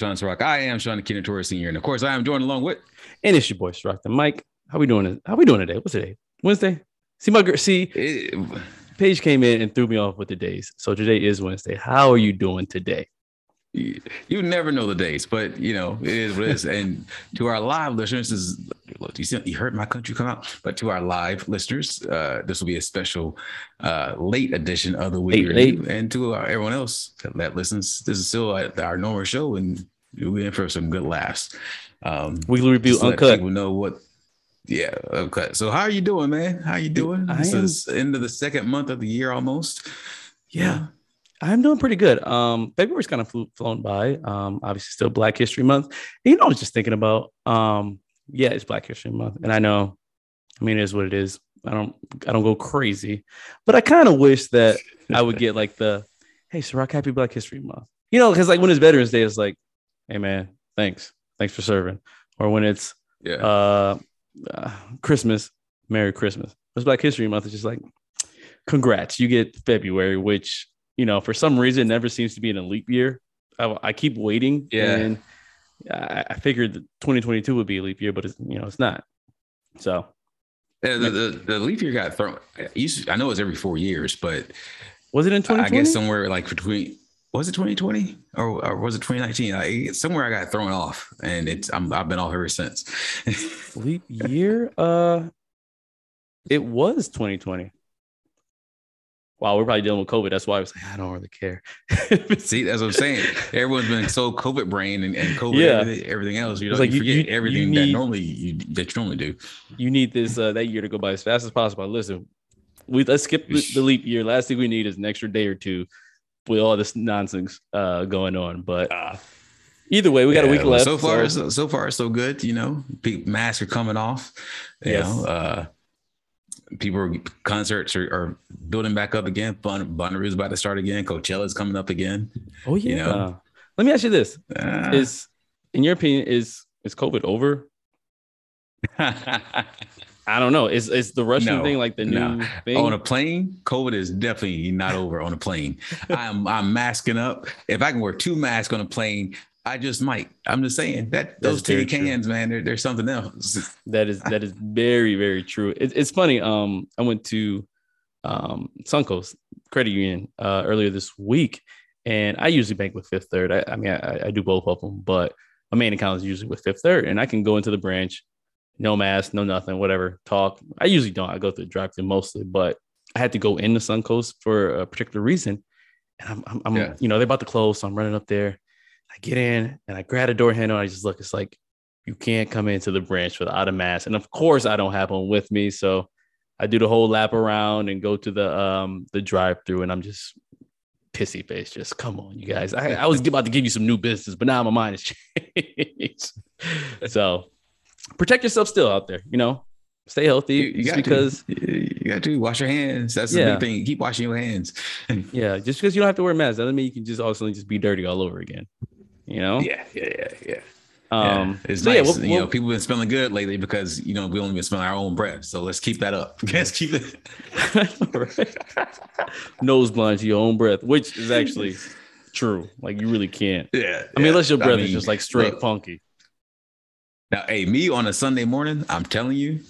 Welcome to the week review of Sean's Rock. I am Sean Keenan Torres Sr. And of course, I am joined along with And it's your boy Rock the Mike. How we doing? How we doing today? What's today? Wednesday? See my girl. See, it, Paige came in and threw me off with the days. So today is Wednesday. How are you doing today? You, you never know the dates, but you know it is what it is. and to our live listeners, this is look, you, see, you heard my country come out, but to our live listeners, uh, this will be a special uh, late edition of the week, Late, late. and to our, everyone else that, that listens, this is still uh, our normal show, and we're in for some good laughs. Um, Weekly review uncut. People know what. Yeah, okay. So how are you doing, man? How are you doing? I This am- is end of the second month of the year almost. Yeah. I'm doing pretty good. Um, February's kind of flew, flown by. Um, obviously still Black History Month. And, you know, I was just thinking about um, yeah, it's Black History Month. And I know, I mean, it is what it is. I don't I don't go crazy, but I kind of wish that I would get like the hey Ciroc, happy Black History Month. You know, because like when it's Veterans Day, it's like, hey man, thanks. Thanks for serving. Or when it's Yeah. uh, uh Christmas, Merry Christmas. It's Black History Month. It's just like, congrats, you get February, which you know for some reason never seems to be in a leap year. I, I keep waiting, Yeah. and I, I figured that 2022 would be a leap year, but it's you know it's not. So Yeah, the, the, the leap year got thrown. I used to- I know it's every four years, but was it in 2020? I guess somewhere like between was it 2020 or, or was it 2019? I, somewhere I got thrown off, and it's I'm, I've been off ever since. leap year. Uh, it was 2020. Wow, we're probably dealing with COVID. That's why I was like, I don't really care. See, that's what I'm saying. Everyone's been so COVID brain and, and COVID, Yeah. everything, everything else. You know, like you you- forget you- everything you that normally you that you normally do. you need this uh, that year to go by as fast as possible. Listen, we let's skip the, the leap year. Last thing we need is an extra day or two with all this nonsense uh, going on. But uh, either way, we got a week well, left. So far, so- so, so far, so good. You know, masks are coming off. You Yes. know, uh, people are, concerts are, are building back up again. Bun Bonnaroo is about to start again. Coachella is coming up again. oh yeah. you know. Let me ask you this: Uh, Is in your opinion is is COVID over? I don't know. Is is the Russian No, thing like the no. new thing? on a plane, COVID is definitely not over on a plane. I'm I'm masking up. If I can wear two masks on a plane, I just might. I'm just saying that those That's very tin true. cans, man, they're, they're something else. That is that is very very true. It, it's funny. Um, I went to um Suncoast Credit Union uh, earlier this week, and I usually bank with Fifth Third. I, I mean, I, I do both of them, but my main account is usually with Fifth Third, and I can go into the branch, no mask, no nothing, whatever. Talk. I usually don't. I go through the drive-through mostly, but I had to go into Suncoast for a particular reason, and I'm, I'm, I'm Yeah. you know, they're about to close, so I'm running up there. I get in and I grab a door handle. And I just look. It's like you can't come into the branch without a mask. And of course, I don't have one with me. So I do the whole lap around and go to the um the drive through, and I'm just pissy face. Just come on, you guys. I, I was about to give you some new business, but now my mind has changed. so protect yourself still out there. You know, stay healthy. You, you because to. You got to wash your hands. That's the Yeah. big thing. Keep washing your hands. yeah, just because you don't have to wear a mask doesn't mean you can just also just be dirty all over again. You know. Yeah, yeah, yeah, yeah. Um. yeah. It's so nice. yeah, we'll- you know, we'll- people been smelling good lately because you know we only been smelling our own breath. So let's keep that up. Let's keep it. Nose blind to your own breath, which is actually true. Like you really can't. Yeah. I mean, yeah. unless your I breath is just like straight look, funky. Now, hey, me on a Sunday morning, I'm telling you,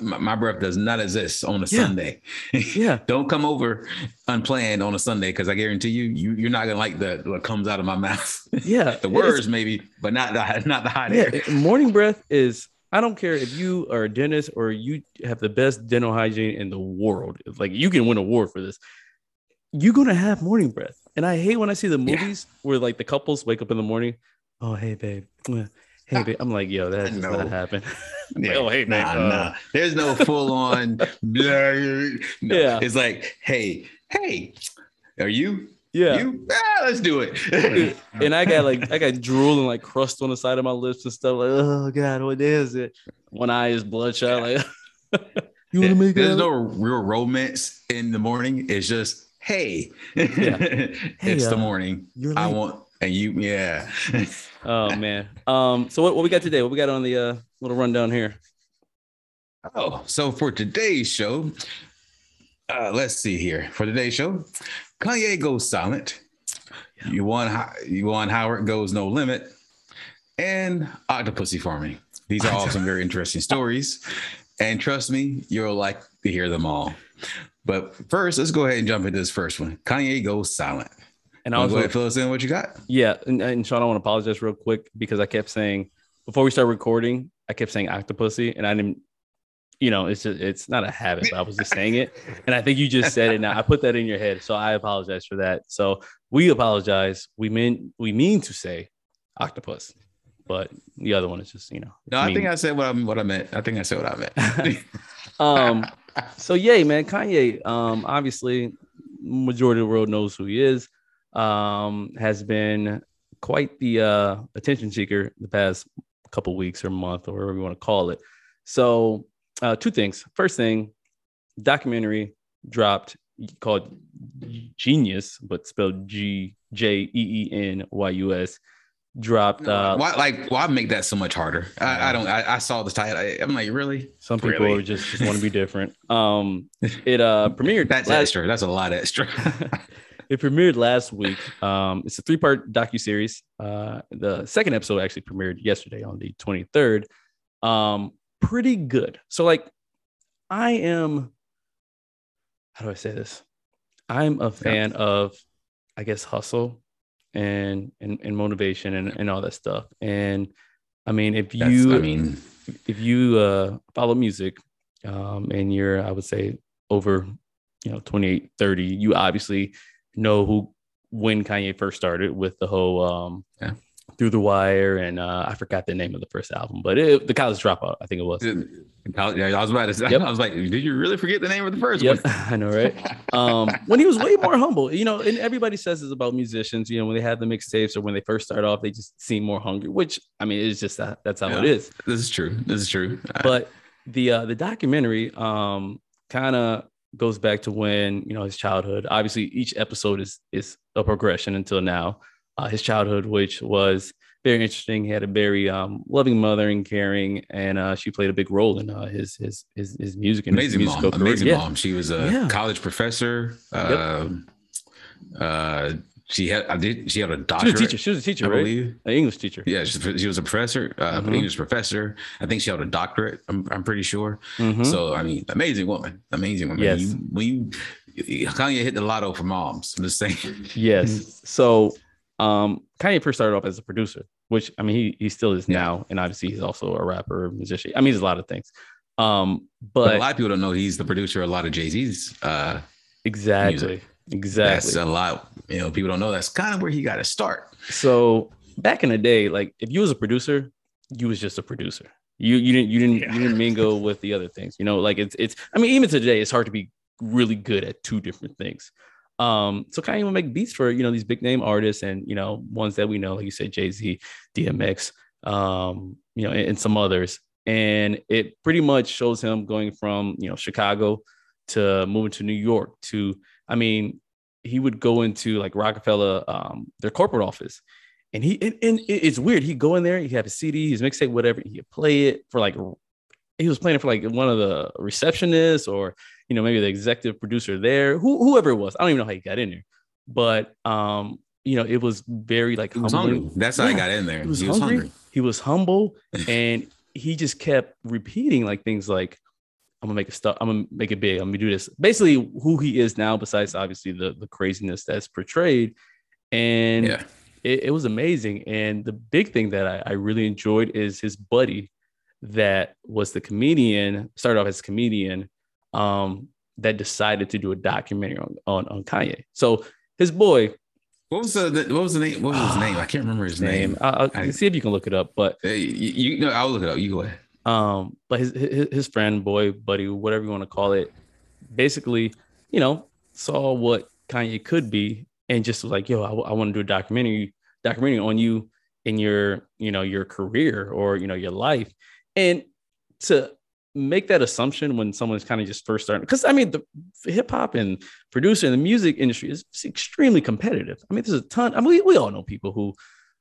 my, breath does not exist on a Yeah. Sunday. Yeah. Don't come over unplanned on a Sunday because I guarantee you, you you're not gonna like the what comes out of my mouth. Yeah. the words maybe, but not the not the hot Yeah. air. Morning breath is. I don't care if you are a dentist or you have the best dental hygiene in the world. Like you can win an award for this. You're gonna have morning breath, and I hate when I see the Yeah. movies where like the couples wake up in the morning. Oh, hey babe. Hey babe. I'm like, yo, that does No. not happen. Yeah. oh, hey, man, nah, uh, nah. There's no full on. no. Yeah. It's like, hey, hey, are you? Yeah. You? Ah, let's do it. and I got like I got drool and like crust on the side of my lips and stuff. Like, oh god, what is it? One eye is bloodshot. Like, you want to make There's no real romance in the morning. It's just, hey, yeah. it's the uh, morning. You're I want, and you, yeah. Oh man. Um. So what, what we got today? What we got on the uh little rundown here? oh, so for today's show, uh, let's see here. For today's show, Kanye goes silent. You want You won. Howard goes no limit, and octopussy farming. These are all some very interesting stories, and trust me, you'll like to hear them all. But first, let's go ahead and jump into this first one. Kanye goes silent. And I was go also, ahead and fill us in what you got. yeah, and, and Sean, I want to apologize real quick because I kept saying before we start recording, I kept saying octopussy, and I didn't. You know, it's just it's not a habit, but I was just saying it, and I think you just said it. Now I put that in your head, so I apologize for that. So we apologize. We mean we mean to say octopus, but the other one is just you know. No, I mean. think I said what I what I meant. I think I said what I meant. um so yay man kanye um obviously majority of the world knows who he is um has been quite the uh attention seeker the past couple weeks or month or whatever you want to call it so uh two things first thing documentary dropped called genius but spelled g j e e n y u s dropped uh why like why make that so much harder? I, I don't. I, I saw the title. I, I'm like, really? some people Really? just, just want to be different um it uh premiered That's last- extra. That's a lot extra. it premiered last week. Um, it's a three part docu series. Uh, the second episode actually premiered yesterday on the 23rd. Um, pretty good. So, like, I am. How do I say this? I'm a fan of, I guess, hustle and and, and motivation and, and all that stuff. And I mean, if That's, you I mean, if you uh, follow music um, and you're i would say over you know 28 30 you obviously know who when kanye first started with the whole um, Yeah. through the wire and uh, i forgot the name of the first album but it, the college dropout i think it was yeah, I was about to say. Yep. I was like, did you really forget the name of the first yep one? i know right um, when he was way more humble you know and everybody says this about musicians you know when they have the mixtapes or when they first start off they just seem more hungry which i mean it's just that that's how it Yeah. is This is true. This is true. But the uh, the documentary um kind of goes back to when you know his childhood. Obviously, each episode is is a progression until now. Uh, his childhood, which was very interesting, he had a very um, loving mother and caring, and uh, she played a big role in uh, his his his his music and his amazing musical mom. career. Amazing Yeah. mom. She was a Yeah. college professor. Um, uh, she had. I did. She had a She was a teacher. She was a teacher, I right? believe. An English teacher. Yeah, she, she was a professor, uh, Mhm. English professor. I think she had a doctorate. I'm, I'm pretty sure. Mhm. So I mean, amazing woman, amazing woman. Yes. You, when you Kanye hit the lotto for moms. I'm just saying. Yes. So um Kanye first started off as a producer, which I mean he he still is Yeah. now, and obviously he's also a rapper, musician. I mean, he's a lot of things. Um, But, but, a lot of people don't know he's the producer of a lot of Jay Z's. Uh, exactly, that's exactly. a lot. You know, people don't know that's kind of where he got to start. So back in the day, like if you was a producer, you was just a producer. You you didn't you didn't Yeah. you didn't mingle with the other things. You know, like it's it's. I mean, even today, it's hard to be really good at two different things. Um, so Kanye would make beats for you know these big name artists and you know ones that we know, like you said, Jay Z, DMX, um, you know, and, and some others. And it pretty much shows him going from you know Chicago to moving to New York to. I mean, he would go into like Rockefeller, um, their corporate office, and he and, and it's weird. He'd go in there, he'd have his CD, his mixtape, whatever. He'd play it for like he was playing it for like one of the receptionists or you know maybe the executive producer there, who, whoever it was. I don't even know how he got in there, but um, you know, it was very like was hungry. That's how he Yeah. got in there. He was, he was hungry. hungry. He was humble, and he just kept repeating like things like, "I'm gonna make it stuff. I'm gonna make it big. I'm gonna do this." Basically, who he is now, besides obviously the the craziness that's portrayed, and Yeah. it, it was amazing. And the big thing that I, I really enjoyed is his buddy, that was the comedian. Started off as a comedian, um, that decided to do a documentary on on, on Kanye. So his boy, What was the, the what was the name? What was his name? I can't remember his name. name, I, I, I- see if you can look it up, but Hey, you, you know, I'll look it up. You go ahead. Um but his, his his friend boy buddy whatever you want to call it basically you know saw what kanye could be and just was like yo i, want to do a documentary documentary on you in your you know your career or you know your life. And to make that assumption when someone's kind of just first starting because i mean the hip-hop and producer and the music industry is extremely competitive. I mean there's a ton i mean we, we all know people who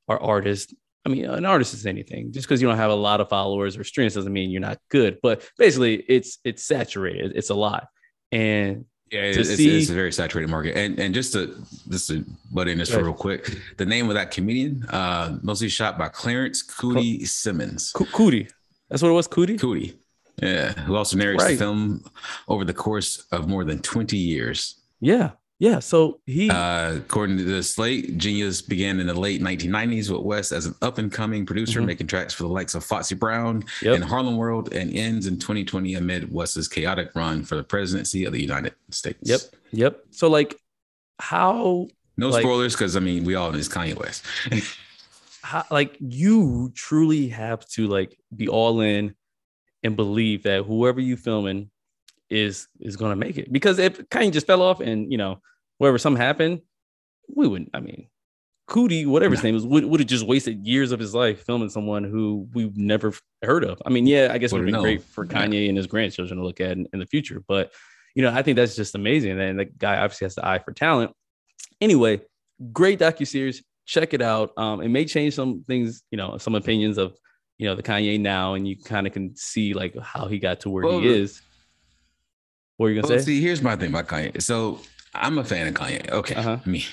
are artists I mean, an artist is anything. Just because you don't have a lot of followers or streams doesn't mean you're not good. But basically, it's it's saturated. It's a lot. And Yeah, it's, see- it's a very saturated market. And and just to just to butt in this Right. real quick, the name of that comedian, uh, mostly shot by Clarence Coodie Simmons. Co- Coodie. That's what it was. Coodie. Coodie. Yeah, who also narrates Right. the film over the course of more than 20 years. Yeah. Yeah. So he. Uh, according to the slate, Genius began in the late 1990s with West as an up and coming producer, Mhm. making tracks for the likes of Foxy Brown Yep. and Harlem World, and ends in 2020 amid West's chaotic run for the presidency of the United States. Yep. Yep. So like, how No Like- spoilers, because I mean, we all know it's Kanye West. how, like you truly have to like be all in and believe that whoever you're filming is is gonna make it. Because if Kanye just fell off and you know whatever something happened, we wouldn't. I mean, Coodie, whatever his name is, would would have just wasted years of his life filming someone who we've never heard of. I mean, yeah, I guess it would be great for. Kanye and his grandchildren to look at in, in the future. But you know, I think that's just amazing. And the guy obviously has the eye for talent. Anyway, great docu series. Check it out. Um, it may change some things, you know, some opinions of you know the Kanye now, and you kind of can see like how he got to where Well, he is. What are you gonna Well, say? see, here's my thing about Kanye. So I'm a fan of Kanye. Okay. Uh-huh. I mean,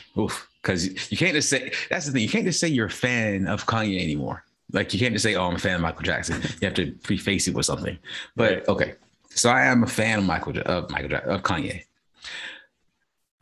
because you can't just say that's the thing. You can't just say you're a fan of Kanye anymore. Like you can't just say, "Oh, I'm a fan of Michael Jackson." You have to preface it with something. But Right. okay, so I am a fan of Michael of Michael of Kanye.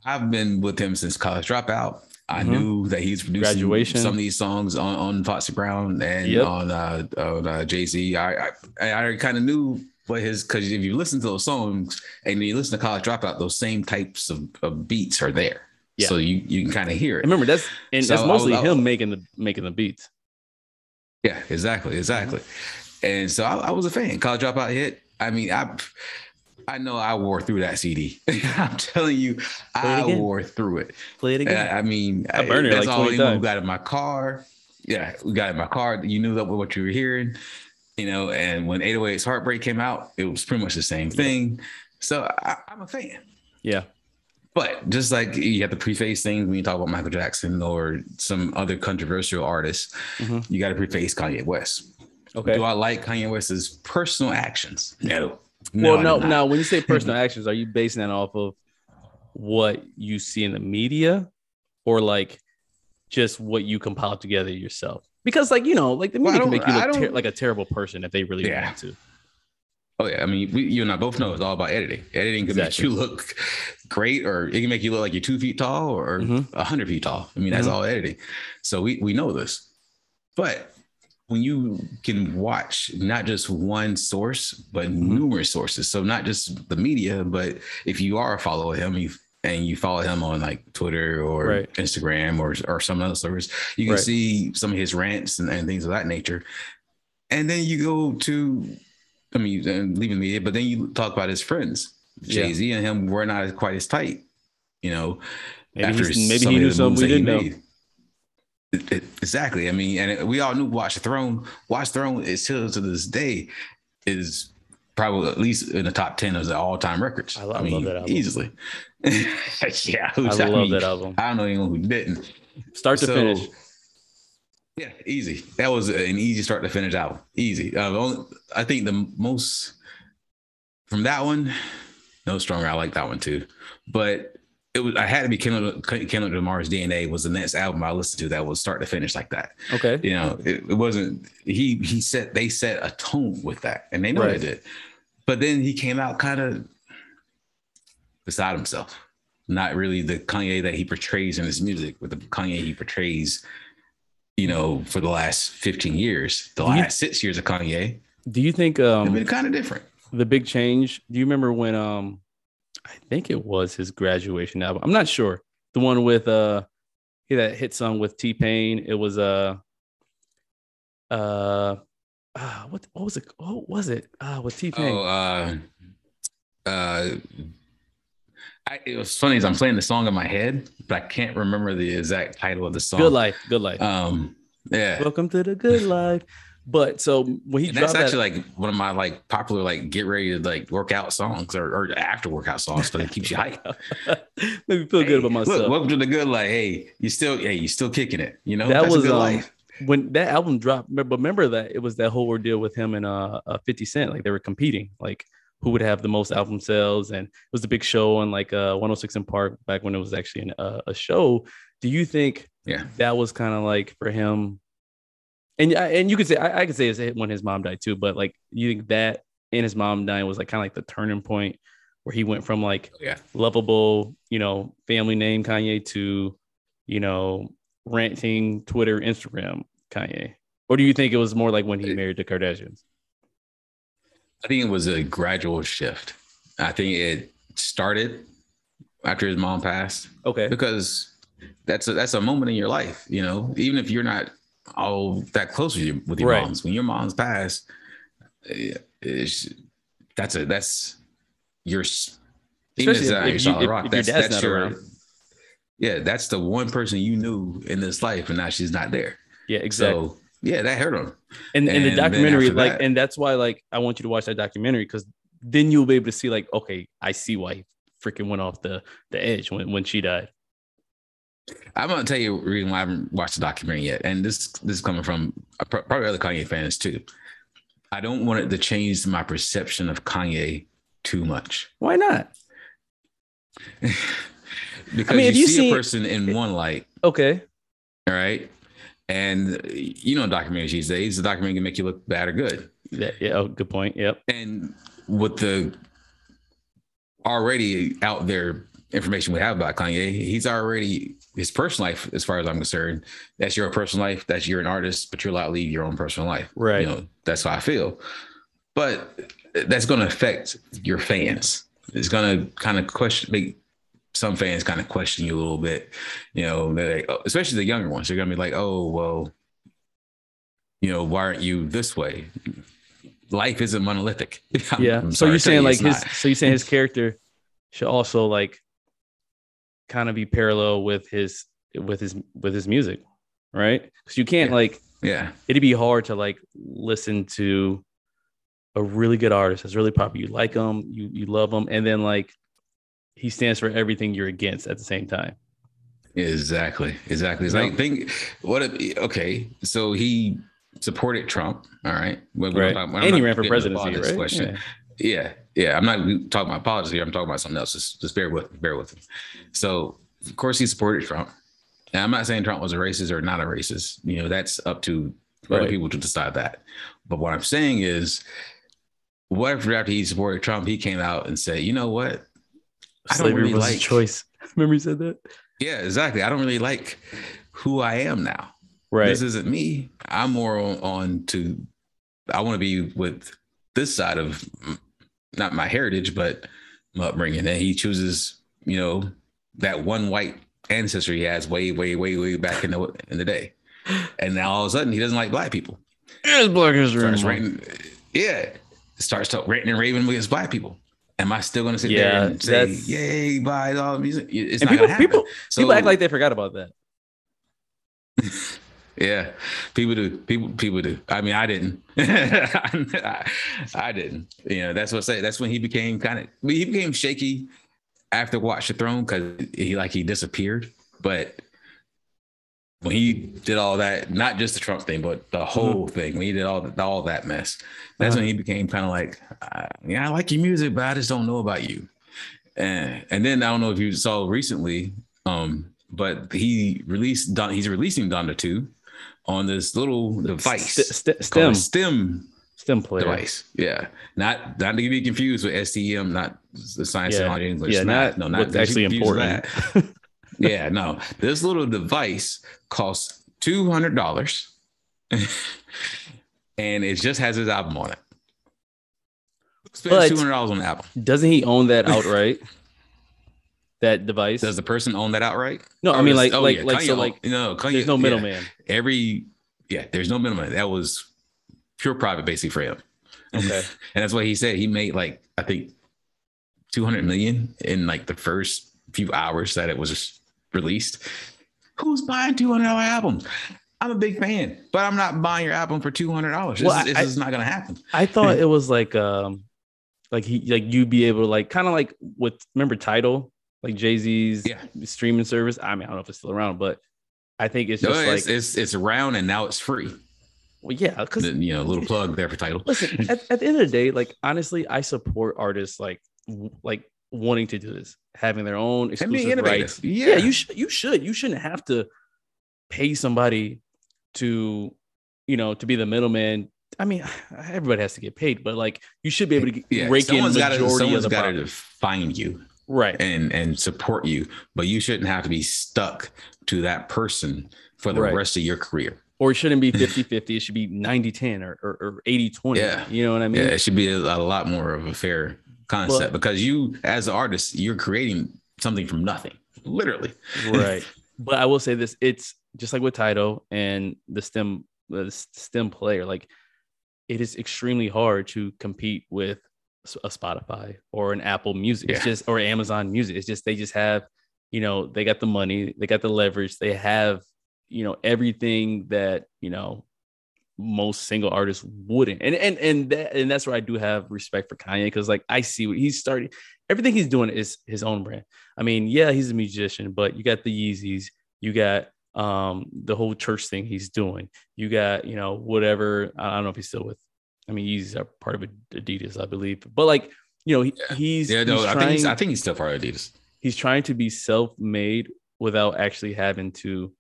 I've been with him since College Dropout. I Mhm. knew that he's producing Graduation. some of these songs on, on Foxy Brown and Yep. on uh, on uh, Jay Z. I I, I kind of knew what his because if you listen to those songs and you listen to College Dropout, those same types of, of beats are there. Yeah. So you you can kind of hear it. Remember that's and So that's I mostly was- I- him making the making the beats. Yeah, exactly, exactly. Mm-hmm. And so I, I was a fan. College Dropout hit. I mean, I I know I wore through that CD. I'm telling you, I again. wore through it. Play it again. I, I mean, I burned it that's like all you know, times. we got in my car. Yeah, we got in my car. You knew that what you were hearing, you know. And when 808's Heartbreak came out, it was pretty much the same thing. So I, I'm a fan. yeah. But just like you have to preface things when you talk about Michael Jackson or some other controversial artists, Mhm. you got to preface Kanye West. Okay. Do I like Kanye West's personal actions? No. well, I no, now when you say personal actions, are you basing that off of what you see in the media or like just what you compile together yourself? Because like you know, like the Well, media can make you look ter- like a terrible person if they really Yeah. want to. Oh yeah, I mean, we, you and I both know it's all about editing. Editing can Exactly. make you look great, or it can make you look like you're two feet tall or a Mhm. hundred feet tall. I mean, that's Mhm. all editing. So we we know this. But when you can watch not just one source, but Mm-hmm. numerous sources, so not just the media, but if you are a follower of him, you and you follow him on like Twitter or Right. Instagram or or some other service, you can Right. see some of his rants and, and things of that nature. And then you go to, I mean, uh, and leaving media, but then you talk about his friends, Jay Z and him were not quite as tight, you know. Maybe, maybe he knew something we didn't know. It- it- exactly. I mean, and it- we all knew Watch the Throne. Watch the Throne is still to this day is probably at least in the top ten of the all time records. I lo- I mean, love that album. easily. yeah, I love mean, that album. I don't know anyone who didn't. Start to So, finish. Yeah, easy. That was an easy start to finish album. Easy. Uh, only, I think the most from that one, no stronger. I like that one too, but it was I had to be Kendrick, Kendrick Lamar's DNA was the next album I listened to that was start to finish like that. Okay. You know, it, it wasn't he he set they set a tone with that, and they know Right. they did. But then he came out kind of beside himself. Not really the Kanye that he portrays in his music, but the Kanye he portrays, you know, for the last 15 years, the Do you- last six years of Kanye, Do you think um been kind of different. the big change? Do you remember when um I think it was his graduation album. I'm not sure. The one with uh he that hit song with T Pain. It was uh uh ah, what what was it? What was it? Ah, with T Pain. Oh, uh, uh, I, it was funny as I'm playing the song in my head, but I can't remember the exact title of the song. good life, good life. Um, yeah. Welcome to the good life. But so when he And that's dropped that, actually like one of my like popular like get ready to like workout songs or, or after workout songs because it keeps you hyped. made me feel good about myself. Look, welcome to the good life. Hey, you still hey, you still kicking it. You know That that's was, a good um, life. when that album dropped, remember, remember that it was that whole ordeal with him and uh, uh 50 Cent, like they were competing. Like who would have the most album sales, and it was a big show on like uh 106 in Park back when it was actually an, uh, a show. Do you think Yeah. that was kind of like for him? And and you could say I, I could say it's when his mom died too, but like you think that and his mom dying was like kind of like the turning point where he went from like Yeah. lovable, you know, family name Kanye to, you know, ranting Twitter, Instagram Kanye? Or do you think it was more like when he married the Kardashians? I think it was a gradual shift. I think it started after his mom passed Okay. because that's a, that's a moment in your life, you know, even if you're not all that close with your, with your Right. moms, when your mom's passed, eh, that's a, that's your, even if Especially if you- if- rock, if your dad's that's not your, around. yeah, that's the one person you knew in this life and now she's not there. Yeah, exactly. So yeah, that hurt him. and, and the and then documentary, like, that- and that's why, like, I want you to watch that documentary because then you'll be able to see, like, okay, I see why he freaking went off the the edge when when she died. I'm gonna tell you a reason why I haven't watched the documentary yet, and this this is coming from probably other Kanye fans too. I don't want it to change my perception of Kanye too much Why not? because mean, you, you see see- a person in one light, Okay. all right, and you know documentaries these days, the documentary can make you look bad or good, Yeah. yeah oh, good point. Yep. and with the already out there information we have about Kanye, he's already his personal life, as far as I'm concerned, that's your personal life. That's you're an artist, but you're allowed to lead your own personal life. Right. You know, that's how I feel. But that's going to affect your fans. It's going to kind of question, make some fans kind of question you a little bit. You know, like, oh, especially the younger ones. They're going to be like, oh, well, you know, why aren't you this way? Life isn't monolithic. Yeah. I'm so sorry you're saying you, like his not. so you're saying his character should also like kind of be parallel with his with his with his music, right? Because you can't Yeah. like yeah. it'd be hard to like listen to a really good artist that's really popular. You like him, you you love him, and then like he stands for everything you're against at the same time. Exactly. Exactly. It's like think what if okay, so he supported Trump. All right. Don't Right. I'm And he ran for presidency, right? question. Yeah. Yeah. Yeah. I'm not talking about politics here. I'm talking about something else. Just, just bear with bear with him. So of course he supported Trump. And I'm not saying Trump was a racist or not a racist. You know, that's up to other people to decide that. But what I'm saying is what if after he supported Trump, he came out and said, you know what? I don't Slavery really was like choice. Remember he said that? Yeah, exactly. I don't really like who I am now. Right. This isn't me. I'm more on, on to I want to be with this side of not my heritage, but my upbringing. And he chooses, you know, that one white ancestor he has way, way, way, way back in the in the day. And now all of a sudden he doesn't like black people. Here's Black History yeah, starts talking ranting and raving against black people. Am I still going to sit there Yeah, and say, "Yay, buy all music"? It's And not people, to happen. people, So- people act like they forgot about that. Yeah, people do. People people do. I mean, I didn't. I, I didn't. You know, that's what I say. That's when he became kind of he became shaky after Watch the Throne because he like he disappeared. But when he did all that, not just the Trump thing, but the whole thing, when he did all the, all that mess, that's Uh-huh. when he became kind of like, uh, yeah, I like your music, but I just don't know about you. And and then I don't know if you saw recently, um, but he released Don. He's releasing Donda two on this little device St- st- STEM, STEM STEM player. device. Yeah, not not to be confused with STEM, not the science, Yeah. technology, English. Yeah, not, not no, not actually important. yeah, no. This little device costs two hundred dollars, and it just has his album on it. Spends two hundred dollars on an album? Doesn't he own that outright? that device? Does the person own that outright? no, I mean does- like oh, like yeah, like Kanye so own- like no, Kanye, there's no yeah. middleman. Every yeah, there's no middleman. That was pure private, basically for him. Okay. and that's what he said. He made like I think 200 million in like the first few hours that it was released. Who's buying 200 dollar albums? I'm a big fan, but I'm not buying your album for 200 dollars. This, Well, is- this I- is not gonna happen. I thought it was like um like he like you'd be able to like kind of like with remember Tidal like Jay Z's Yeah. streaming service. I mean I don't know if it's still around, but I think it's No, just it's, like it's it's around and now it's free. Well, yeah, because you know, a little plug there for Tidal. listen, at, at the end of the day, like honestly, I support artists like like wanting to do this, having their own exclusive rights. Yeah. Yeah, you should you should you shouldn't have to pay somebody to you know to be the middleman. I mean, everybody has to get paid, but like you should be able to get, yeah, rake in someone's to majority of the got to profit. find you Right. and and support you, but you shouldn't have to be stuck to that person for the Right. rest of your career. Or it shouldn't be 50-50. It should be 90-10 or, or, or 80-20. Yeah. You know what I mean? yeah, it should be a, a lot more of a fair concept because you, as an artist, you're creating something from nothing, literally. right but i will say this it's just like with Tidal and the stem the stem player like it is extremely hard to compete with a spotify or an apple music it's just or amazon music it's just they just have you know they got the money they got the leverage they have you know everything that you know most single artists wouldn't and and and that, and that's where i do have respect for kanye because like i see what he's starting everything he's doing is his own brand I mean, yeah, he's a musician, but you got the Yeezys, you got um the whole church thing he's doing. You got, you know, whatever. I don't know if he's still with I mean, Yeezys are part of Adidas, I believe. But like, you know, he, he's Yeah, no, he's I trying, think he's, I think he's still part of Adidas. he's trying to be self-made without actually having to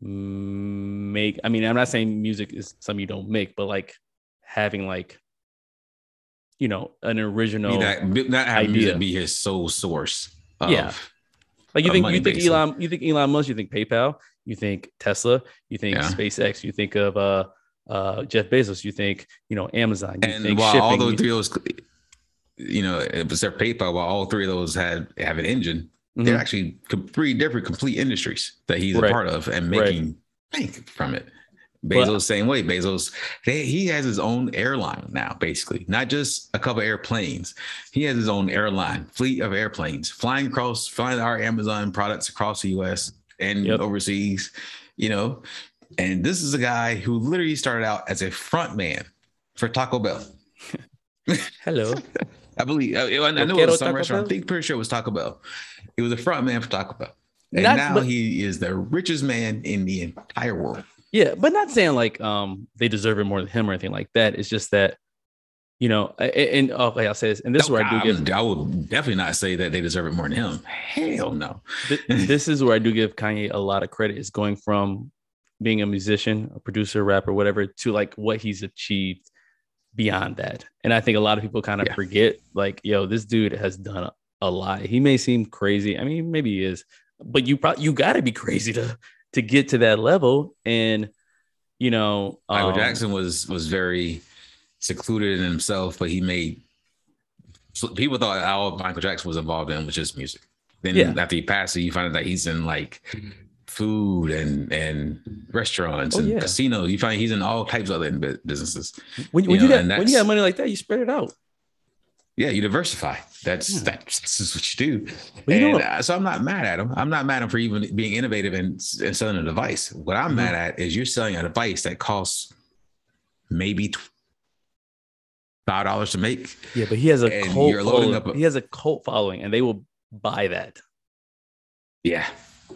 make I mean, I'm not saying music is something you don't make, but like having like you know, an original be- not have idea. music be his sole source. Of, Yeah. Like you think you think. Elon you think Elon Musk, you think PayPal, you think Tesla, you think Yeah. SpaceX, you think of uh uh Jeff Bezos, you think you know Amazon, you And think while shipping. all those three of those, you know, except PayPal, while all three of those had have an engine, Mhm. they're actually three different complete industries that he's Right. a part of and Right. making bank from it. Bezos, But- same way. Bezos, they, he has his own airline now, basically, not just a couple airplanes. He has his own airline, fleet of airplanes flying across, flying our Amazon products across the US and Yep. overseas, you know. And this is a guy who literally started out as a front man for Taco Bell. Hello. I believe I, I know it was some Taco restaurant. I think pretty sure it was Taco Bell. He was a front man for Taco Bell. And Not- now but- he is the richest man in the entire world. Yeah, but not saying like um they deserve it more than him or anything like that. It's just that, you know, a- a- and okay, I'll say this, and this is where I do give I would definitely not say that they deserve it more than him. Hell no. this is where I do give Kanye a lot of credit. Is going from being a musician, a producer, rapper, whatever, to like what he's achieved beyond that. And I think a lot of people kind of Yeah. forget, like, yo, this dude has done a, a lot. He may seem crazy. I mean, maybe he is, but you probably you got to be crazy to to get to that level. And you know, Michael um, Jackson was was very secluded in himself, but he made people thought all Michael Jackson was involved in was just music. Then Yeah. after he passed, you find out that he's in like food and and restaurants Oh, and yeah. casinos. You find he's in all types of other businesses. when, when you you, got when you got money like that, you spread it out. Yeah, you diversify. That's Yeah. that's, that's what you do. Well, you know and uh, so I'm not mad at him. I'm not mad at him for even being innovative and, and selling a device. What I'm Mhm. mad at is you're selling a device that costs maybe tw- five dollars to make. Yeah, but he has a And cult. you're loading following. up a- he has a cult following, and they will buy that. Yeah.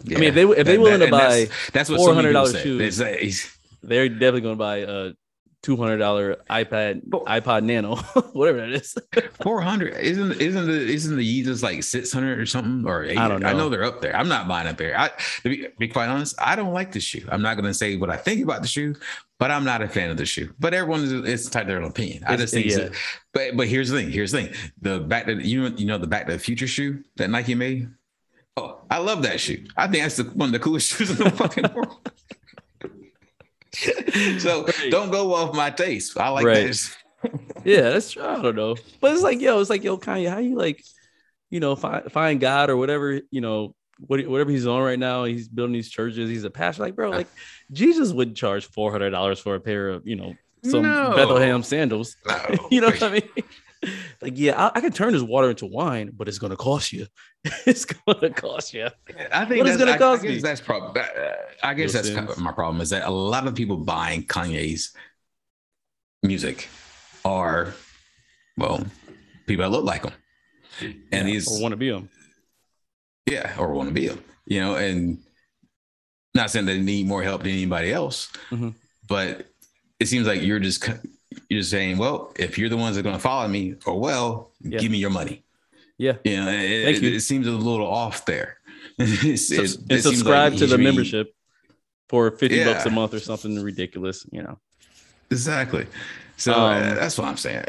I mean, if they if they willing to and that's- buy, that's, what people $400 say. shoes. They say he's- they're definitely going to buy a two hundred dollar iPad But- iPod Nano, whatever that is. 400 isn't isn't the isn't the Yeezus like 600 or something or 800? I don't know. I know. they're up there. I'm not buying a pair. I to be, be quite honest, I don't like the shoe. I'm not going to say what I think about the shoe, but I'm not a fan of the shoe. But everyone is it's entitled to their own opinion. I just think, yeah. it's- but but here's the thing. Here's the thing. The back to you know you know the Back to the Future shoe that Nike made. Oh, I love that shoe. I think that's the, one of the coolest shoes in the fucking world. so Right. don't go off my taste. I like Right. this. yeah, that's true. I don't know, but it's like yo, it's like yo, Kanye, how you like, you know, find find God or whatever, you know. What, whatever he's on right now, he's building these churches. He's a pastor. Like, bro, like Jesus would charge four hundred dollars for a pair of, you know, some No. Bethlehem sandals. No. you know what I mean? Like, yeah, I, I can turn this water into wine, but it's gonna cost you. it's gonna cost you. I think What that's, gonna I, cost I me? that's probably. I guess that's kind of my problem is that a lot of people buying Kanye's music are, well, people that look like him, and Yeah, he's or want to be him. yeah, or want to be him, you know, and not saying they need more help than anybody else, Mhm. but it seems like you're just you're just saying, well, if you're the ones that are going to follow me, or well, Yeah. give me your money. Yeah. You know, it, it- you. it seems a little off there. It's- it- and subscribe like to the membership for 50 bucks a month or something ridiculous, you know. Exactly. So Um, uh, that's what I'm saying.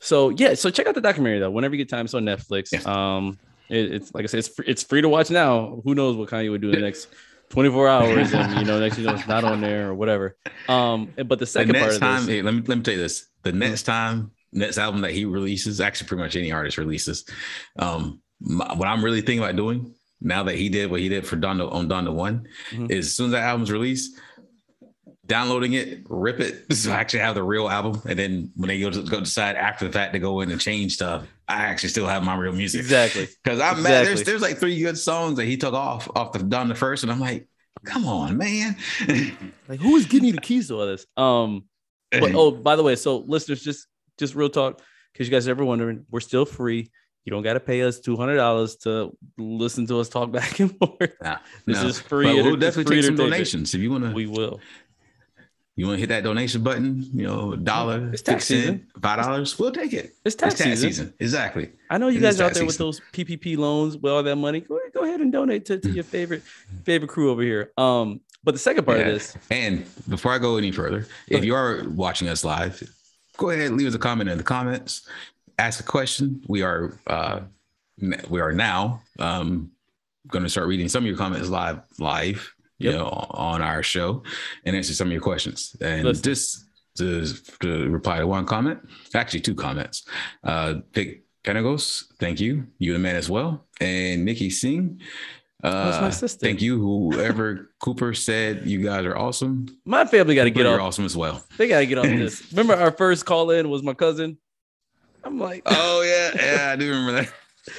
So yeah, so check out the documentary though. Whenever you get time, it's on Netflix. Yeah. Um, it, it's like I said, it's free, it's free to watch now. Who knows what Kanye would do in the next 24 hours, and you know, next you know, it's not on there or whatever. Um, but the The second part next of time, this, hey, let me let me tell you this: the next time, next album that he releases, actually, pretty much any artist releases, um, my, what I'm really thinking about doing now that he did what he did for Donda on Donda One Mhm. is as soon as that album's released, downloading it, rip it, so I actually have the real album, and then when they go to go decide after the fact to go in and change stuff, I actually still have my real music. exactly. Because I'm mad. There's there's like three good songs that he took off off the done the first, and I'm like, come on, man. Like, who is giving you the keys to all this? Um, but oh, by the way, so listeners, just just real talk, because you guys are ever wondering, we're still free. You don't got to pay us two hundred dollars to listen to us talk back and forth. Nah, This no. is free. But we'll definitely take some donations if you want to. We will. You want to hit that donation button? You know, dollar, It's tax 50 cent, five dollars. We'll take it. It's tax, it's tax season. season. Exactly. I know you It guys out there with those PPP loans with all that money. Go, go ahead and donate to, to your favorite favorite crew over here. Um, but the second part Yeah. of this, And before I go any further, if you are watching us live, go ahead and leave us a comment in the comments. Ask a question. We are uh, we are now um, going to start reading some of your comments live live. You know, on our show and answer some of your questions. And Listen. just to, to reply to one comment, actually two comments. Uh, Vic Penagos, thank you. You the man as well. And Nikki Singh. Uh, my sister. Thank you. Whoever Cooper said you guys are awesome. my family got to get You're awesome as well. They got to get off this. Remember, our first call in was my cousin. I'm like, Oh yeah, yeah, I do remember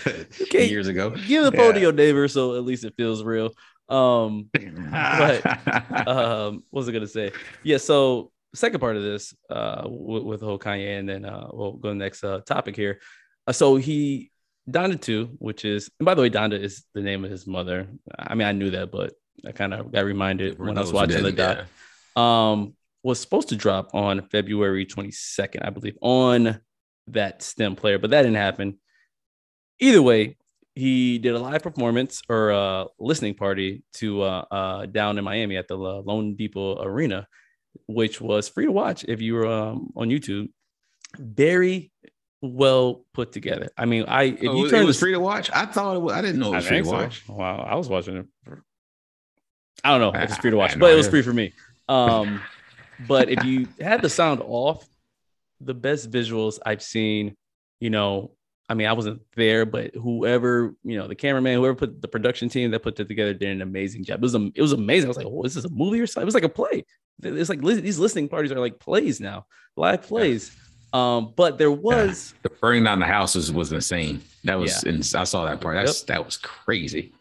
that years ago. give the phone Yeah. to your neighbor so at least it feels real. Um, But, um, what was I gonna say? Yeah, so second part of this, uh, with, with the whole Kanye, and then uh, we'll go to the next uh, topic here. Uh, so he Donda two, which is, and by the way, Donda is the name of his mother. I mean, I knew that, but I kind of got reminded when I was watching the doc. Um, was supposed to drop on February twenty second, I believe, on that STEM player, but that didn't happen. Either way, he did a live performance or a listening party to uh, uh, down in Miami at the loanDepot Arena, which was free to watch if you were um, on YouTube. Very well put together. I mean, I if Oh, you it was this- free to watch. I thought it was. I didn't know it I was free think to so. watch. Wow, I was watching it. For, I don't know if it's free to watch, but it was free for me. Um, but if you had the sound off, the best visuals I've seen, you know, I mean, I wasn't there, but whoever, you know, the cameraman, whoever put the production team that put it together did an amazing job. It was it was amazing. I was like, oh, is this a movie or something? It was like a play. It's like li- these listening parties are like plays now, live plays. Um, but there was The burning down the houses was insane. That was. Yeah. ins- I saw that part. That's that was crazy.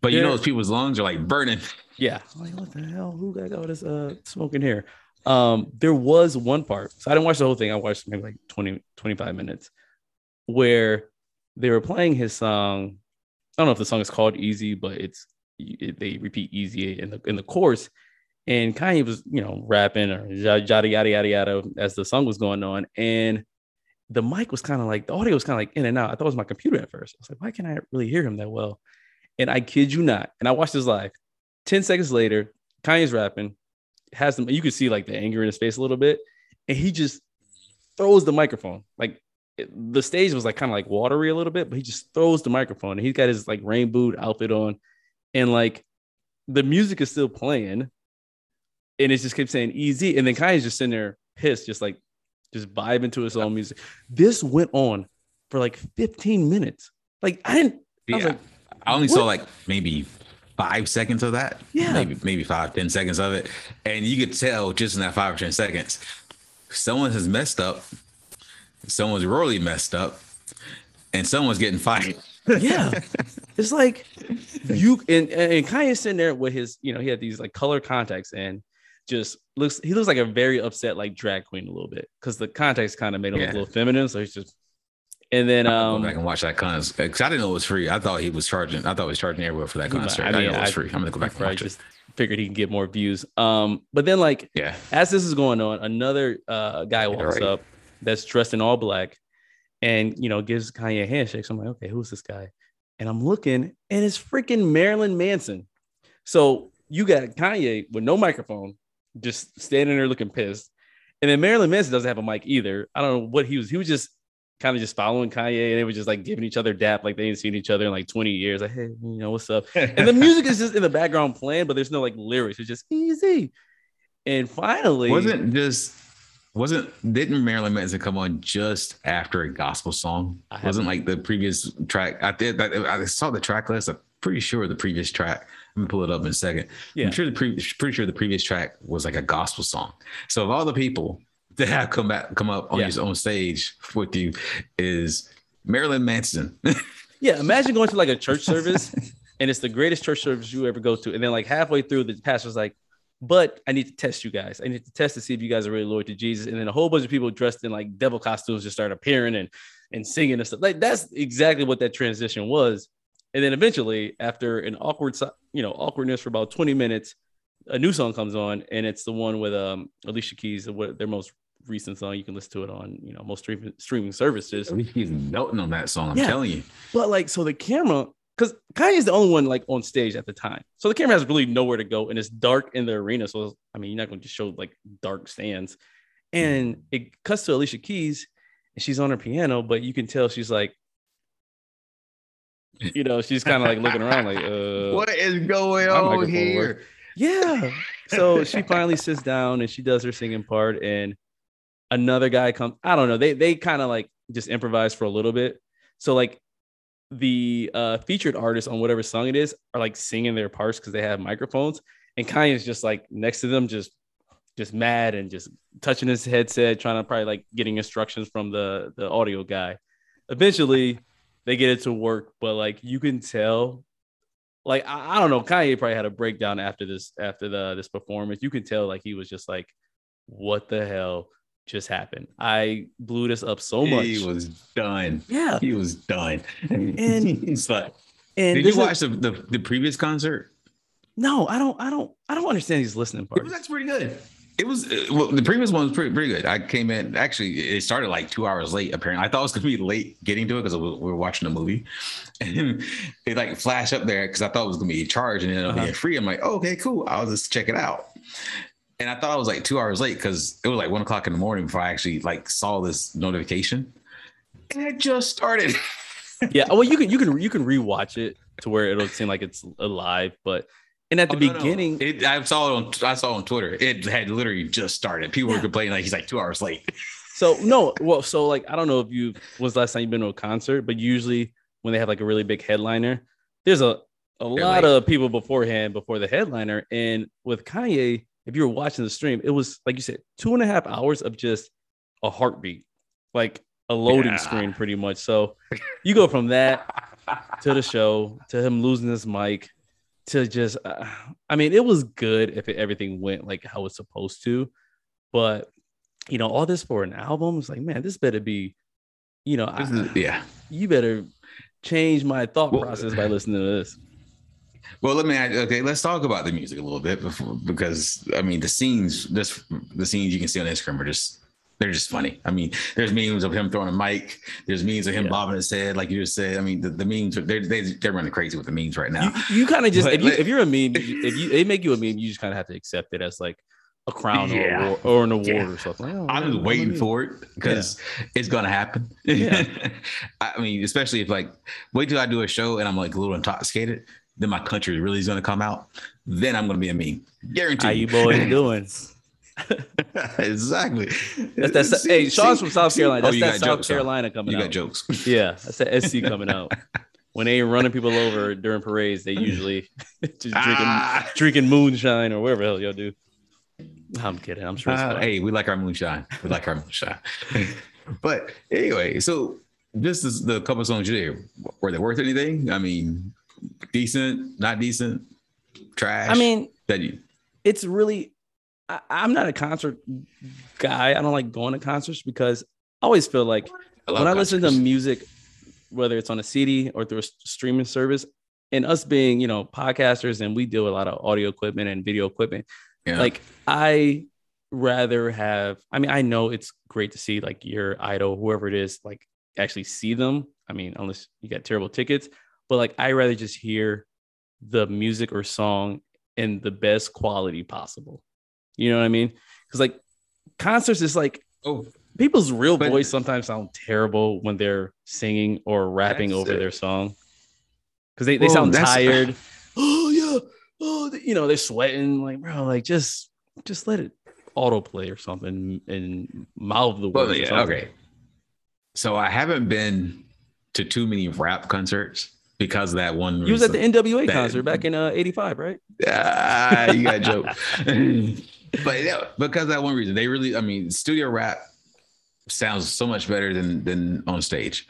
But you There- know, those people's lungs are like burning. Yeah. Like, what the hell? Who got all this uh smoking here? Um, there was one part. So I didn't watch the whole thing. I watched maybe like 20, 25 minutes where they were playing his song. I don't know if the song is called Easy, but it's it, they repeat Easy in the in the chorus. And Kanye was, you know, rapping or yada yada yada yada as the song was going on. And the mic was kind of like the audio was kind of like in and out. I thought it was my computer at first. I was like, why can't I really hear him that well? And I kid you not. And I watched this live. 10 seconds later, Kanye's rapping, has them, you could see like the anger in his face a little bit, and he just throws the microphone. Like the stage was like kind of like watery a little bit, but he just throws the microphone. And he's got his like rain boot outfit on, and like the music is still playing, and it just keeps saying easy. And then Kanye's just sitting there pissed, just like just vibing to his own music. This went on for like 15 minutes. Like I didn't, I Yeah. like, I only What? saw like maybe five seconds of that. Yeah. Maybe maybe five, ten seconds of it. And you could tell just in that five or ten seconds, someone has messed up, someone's really messed up, and someone's getting fired. yeah it's like you and and Kanye's sitting there with his you know he had these like color contacts and just looks he looks like a very upset like drag queen a little bit because the contacts kind of made him look Yeah. a little feminine so he's just and then um go back and watch that concert because I didn't know it was free. I thought he was charging. I thought he was charging everywhere for that concert. I I, mean, didn't know it was I- free. I'm gonna go back and watch it. just figured he can get more views. Um, but then like Yeah. as this is going on, another uh, guy Yeah, walks right. up that's dressed in all black and you know gives Kanye a handshake. So I'm like, okay, who's this guy? And I'm looking, and it's freaking Marilyn Manson. So you got Kanye with no microphone, just standing there looking pissed. And then Marilyn Manson doesn't have a mic either. I don't know what he was. He was just kind of just following Kanye, and they were just like giving each other dap like they ain't seen each other in like 20 years. Like, hey, you know, what's up? and the music is just in the background playing, but there's no like lyrics. It's just easy. And finally, wasn't just wasn't didn't Marilyn Manson come on just after a gospel song? I Wasn't like the previous track. I did. I, I saw the track list. I'm pretty sure the previous track. I'm gonna pull it up in a second. Yeah. I'm sure the pre- pretty sure the previous track was like a gospel song. So of all the people that have come back come up on Yeah. your own stage with you is Marilyn Manson. yeah, imagine going to like a church service and it's the greatest church service you ever go to, and then like halfway through, the pastor's like, "But I need to test you guys. I need to test to see if you guys are really loyal to Jesus." And then a whole bunch of people dressed in like devil costumes just start appearing and and singing and stuff. Like that's exactly what that transition was. And then eventually, after an awkward, you know, awkwardness for about 20 minutes, a new song comes on, and it's the one with um Alicia Keys, what their most recent song. You can listen to it on you know most streaming streaming services. He's melting on that song. I'm Yeah. telling you. But like, so the camera, because Kanye's the only one like on stage at the time, so the camera has really nowhere to go, and it's dark in the arena. So I mean, you're not going to just show like dark stands, and it cuts to Alicia Keys, and she's on her piano, but you can tell she's like, you know, she's kind of like looking around, like, uh, what is going on here? work. yeah. So she finally sits down and she does her singing part, and another guy comes. I don't know. They they kind of like just improvise for a little bit. So like the uh featured artists on whatever song it is are like singing their parts because they have microphones, and Kanye's just like next to them, just just mad and just touching his headset, trying to probably like getting instructions from the the audio guy. Eventually, they get it to work, but like you can tell like I, I don't know, Kanye probably had a breakdown after this after the this performance. You can tell like he was just like, what the hell just happened? I blew this up so much. He was done. yeah. He was done. And- he's like, And did you watch the, the, the previous concert? no, I don't I don't I don't understand these listening It was parts. actually pretty good. It was uh, well, the previous one was pretty pretty good. I came in actually it started like two hours late. Apparently, I thought it was gonna be late getting to it because we were watching a movie, and it like flash up there because I thought it was gonna be charged and then it'll Uh-huh. be free. I'm like, oh, okay, cool. I'll just check it out. And I thought I was like two hours late because it was like one o'clock in the morning before I actually like saw this notification. And it just started. yeah, well you can you can you can rewatch it to where it'll seem like it's alive, but and at the Oh, no, no. beginning, It, I saw it on I saw it on Twitter. It had literally just started. People Yeah. were complaining like he's like two hours late. So no, well, so like I don't know if you was the last time you've been to a concert, but usually when they have like a really big headliner, there's a a lot late. of people beforehand before the headliner. And with Kanye, if you were watching the stream, it was like you said, two and a half hours of just a heartbeat, like a loading Yeah. screen, pretty much. So you go from that to the show to him losing his mic to just uh, i mean it was good if it, everything went like how it's supposed to but you know all this for an album it's like man this better be you know, I, is- yeah. you better change my thought Well- process by listening to this Well, let me okay. Let's talk about the music a little bit before, because I mean the scenes, just the scenes you can see on Instagram are just they're just funny. I mean, there's memes of him throwing a mic. There's memes of him Yeah. bobbing his head, like you just said. I mean, the, the memes are they're they, they're running crazy with the memes right now. you, you kind of just But if you, if you're a meme if you they make you a meme you just kind of have to accept it as like a crown or, Yeah. a award, or an award Yeah. or something Like, oh, I'm I'm just waiting meme. for it because it's gonna happen. Yeah. I mean, especially if like wait till I do a show and I'm like a little intoxicated, then my country really is gonna come out. Then I'm gonna be a meme, guaranteed. how you boys doing exactly. that's that See- hey Sean's from South see- Carolina oh, that's you that got South jokes. Carolina coming You out got jokes. Yeah, that's the SC coming out. When they ain't running people over during parades, they usually just drinking Ah. drinking moonshine or whatever the hell y'all do. I'm kidding. I'm sure. It's Uh, hey, we like our moonshine. We like our moonshine. but anyway, so this is the couple songs you did. Were they worth anything? I mean, decent, not decent, trash. I mean, that you it's really. I, I'm not a concert guy. I don't like going to concerts because I always feel like love when I listen to music, whether it's on a CD or through a streaming service, and us being, you know, podcasters and we deal with a lot of audio equipment and video equipment. Yeah. Like I rather have, I mean, I know it's great to see like your idol, whoever it is, like actually see them. I mean, unless you got terrible tickets, but like I rather just hear the music or song in the best quality possible. You know what I mean? Because like concerts is like oh, people's real But- voice sometimes sound terrible when they're singing or rapping over it. their song because they, they Well, sound tired. oh yeah, oh you know they're sweating like bro, like just just let it autoplay or something and mouth the words. well, yeah, okay. So I haven't been to too many rap concerts because of that one. You was at the. NWA That- concert back in uh, '85, right? Ah, you got a joke. but yeah, because of that one reason, they really, I mean, studio rap sounds so much better than than on stage.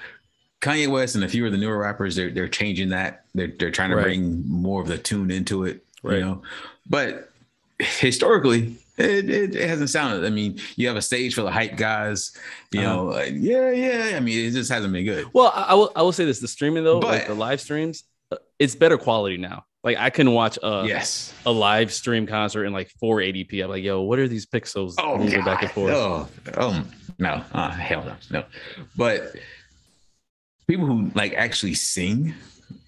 Kanye West and a few of the newer rappers, they're they're changing that. They're they're trying to Right. bring more of the tune into it, Right. you know. But historically, it, it, it hasn't sounded. I mean, you have a stage full of hype guys, you Uh-huh. know. like, yeah, yeah. I mean, it just hasn't been good. Well, I, I will I will say this: the streaming though, like the live streams, uh, it's better quality now. Like I can watch a yes. a live stream concert in like 480p. I'm like, yo, what are these pixels Oh, moving God. back and forth? Oh, oh no, uh, hell no, no. But people who like actually sing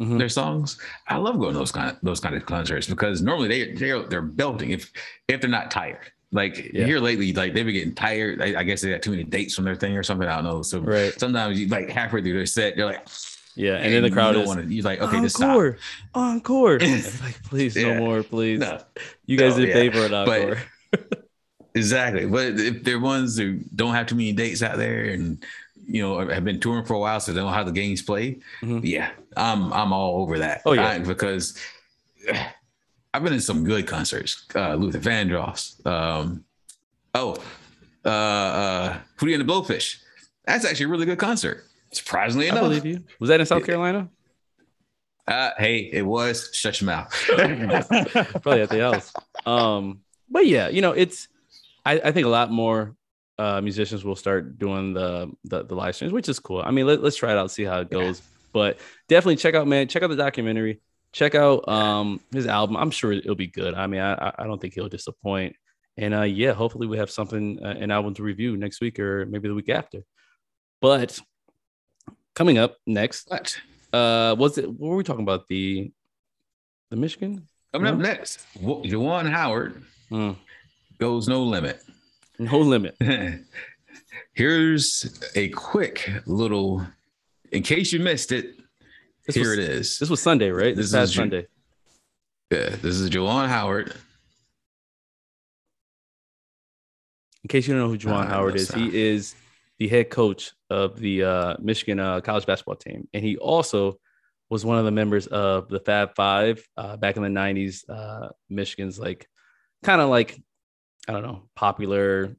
Mhm. their songs, I love going to those kind of those kind of concerts because normally they they're they're belting if if they're not tired. Like Yeah. here lately, like they've been getting tired. I, I guess they got too many dates from their thing or something. I don't know. So Right. sometimes you like halfway through their set, they're like, Yeah, and then the crowd is wanna, you're like, okay, just stop. encore, encore. Like, please, Yeah. no more, please. No, you guys no, did yeah. pay for an But- encore. Exactly. But if they're ones who don't have too many dates out there and you know have been touring for a while, so they don't know how the games play, Mhm. yeah, I'm I'm all over that. Oh, yeah. I- because I've been in some good concerts. Uh, Luther Vandross. Um, oh, uh, uh, Hootie and the Blowfish. That's actually a really good concert. Surprisingly I enough. believe you. Was that in South Carolina? Uh, hey, it was. Shut your mouth. Probably at the house. Um, but yeah, you know, it's I, I think a lot more uh musicians will start doing the the, the live streams, which is cool. I mean, let, let's try it out, see how it goes. But definitely check out, man, check out the documentary, check out um his album. I'm sure it'll be good. I mean, I I- don't think he'll disappoint. And uh yeah, hopefully we have something uh, an album to review next week or maybe the week after. But coming up next, What? uh was it what were we talking about? The the Michigan? Coming up next, Wa- Juwan Howard Mm, goes no limit. No limit. Here's a quick little, in case you missed it, This here was- it is. This was Sunday, right? This, This past is Ju- Sunday. Yeah, this is Juwan Howard. In case you don't know who Juwan Uh, Howard is, he is the head coach of the uh, Michigan uh, college basketball team, and he also was one of the members of the Fab Five uh, back in the '90s. Uh, Michigan's like kind of like I don't know, popular,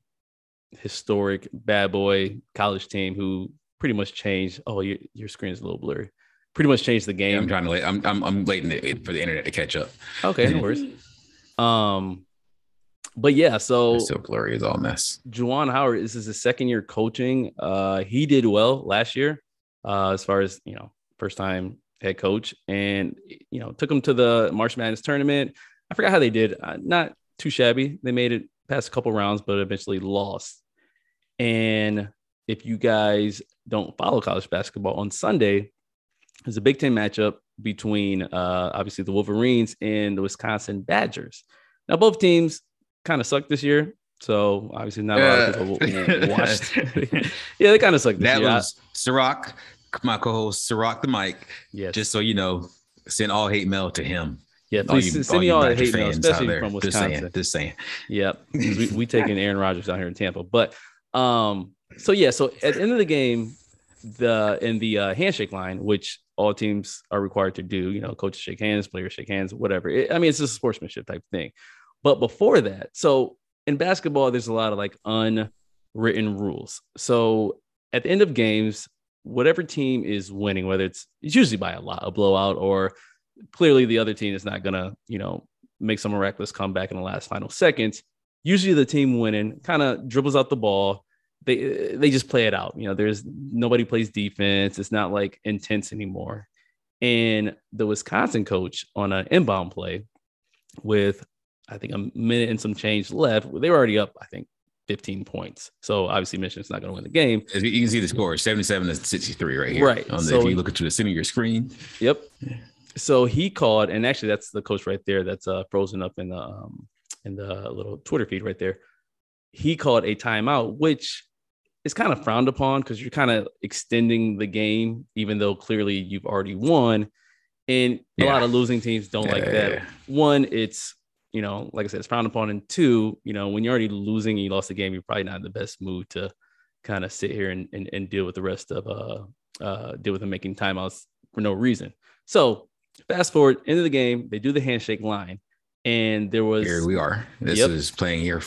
historic bad boy college team who pretty much changed. Oh, your your screen is a little blurry. Pretty much changed the Yeah, game. I'm trying to late. I'm I'm, I'm waiting it for the internet to catch up. okay, no worries. Um, but yeah, so It's so blurry as all mess. Juwan Howard, this is his second year coaching. Uh, he did well last year, uh, as far as you know, first time head coach, and you know, took him to the March Madness tournament. I forgot how they did. Uh, not too shabby. They made it past a couple rounds, but eventually lost. And if you guys don't follow college basketball on Sunday, there's a Big Ten matchup between uh, obviously the Wolverines and the Wisconsin Badgers. Now, both teams kind of sucked this year. So obviously not a lot of people watched. yeah, they kind of sucked this That year. Was Ciroc, my co-host Ciroc the mic. yes. Just so you know, send all hate mail to him. Yeah, please you- send me all the hate mail, especially from Just saying. Just saying. Yep. we we taking Aaron Rodgers out here in Tampa. But um, so yeah, so at the end of the game, the in the uh, handshake line, which all teams are required to do, you know, coaches shake hands, players shake hands, whatever. It- I mean, it's just a sportsmanship type thing. But before that, so in basketball, there's a lot of like unwritten rules. So at the end of games, whatever team is winning, whether it's it's usually by a lot, a blowout, or clearly the other team is not gonna, you know, make some miraculous comeback in the last final seconds. Usually the team winning kind of dribbles out the ball. They they just play it out. You know, there's nobody plays defense. It's not like intense anymore. and the Wisconsin coach on an inbound play with I think a minute and some change left. They were already up, I think, 15 points. So obviously Michigan's not going to win the game. As you can see the score 77 to 63 right here. Right. On the, So- if you look at the center of your screen. Yep. So he called, and actually that's the coach right there that's uh, frozen up in the um, in the little Twitter feed right there. He called a timeout, which is kind of frowned upon because you're kind of extending the game, even though clearly you've already won. And a lot of losing teams don't like that. Yeah. One, it's you know, like I said, it's frowned upon. And two, you know, when you're already losing and you lost the game, you're probably not in the best mood to kind of sit here and, and, and deal with the rest of uh uh deal with them making timeouts for no reason. So fast forward into the game, they do the handshake line, and there was Here we are. This Yep. is playing here,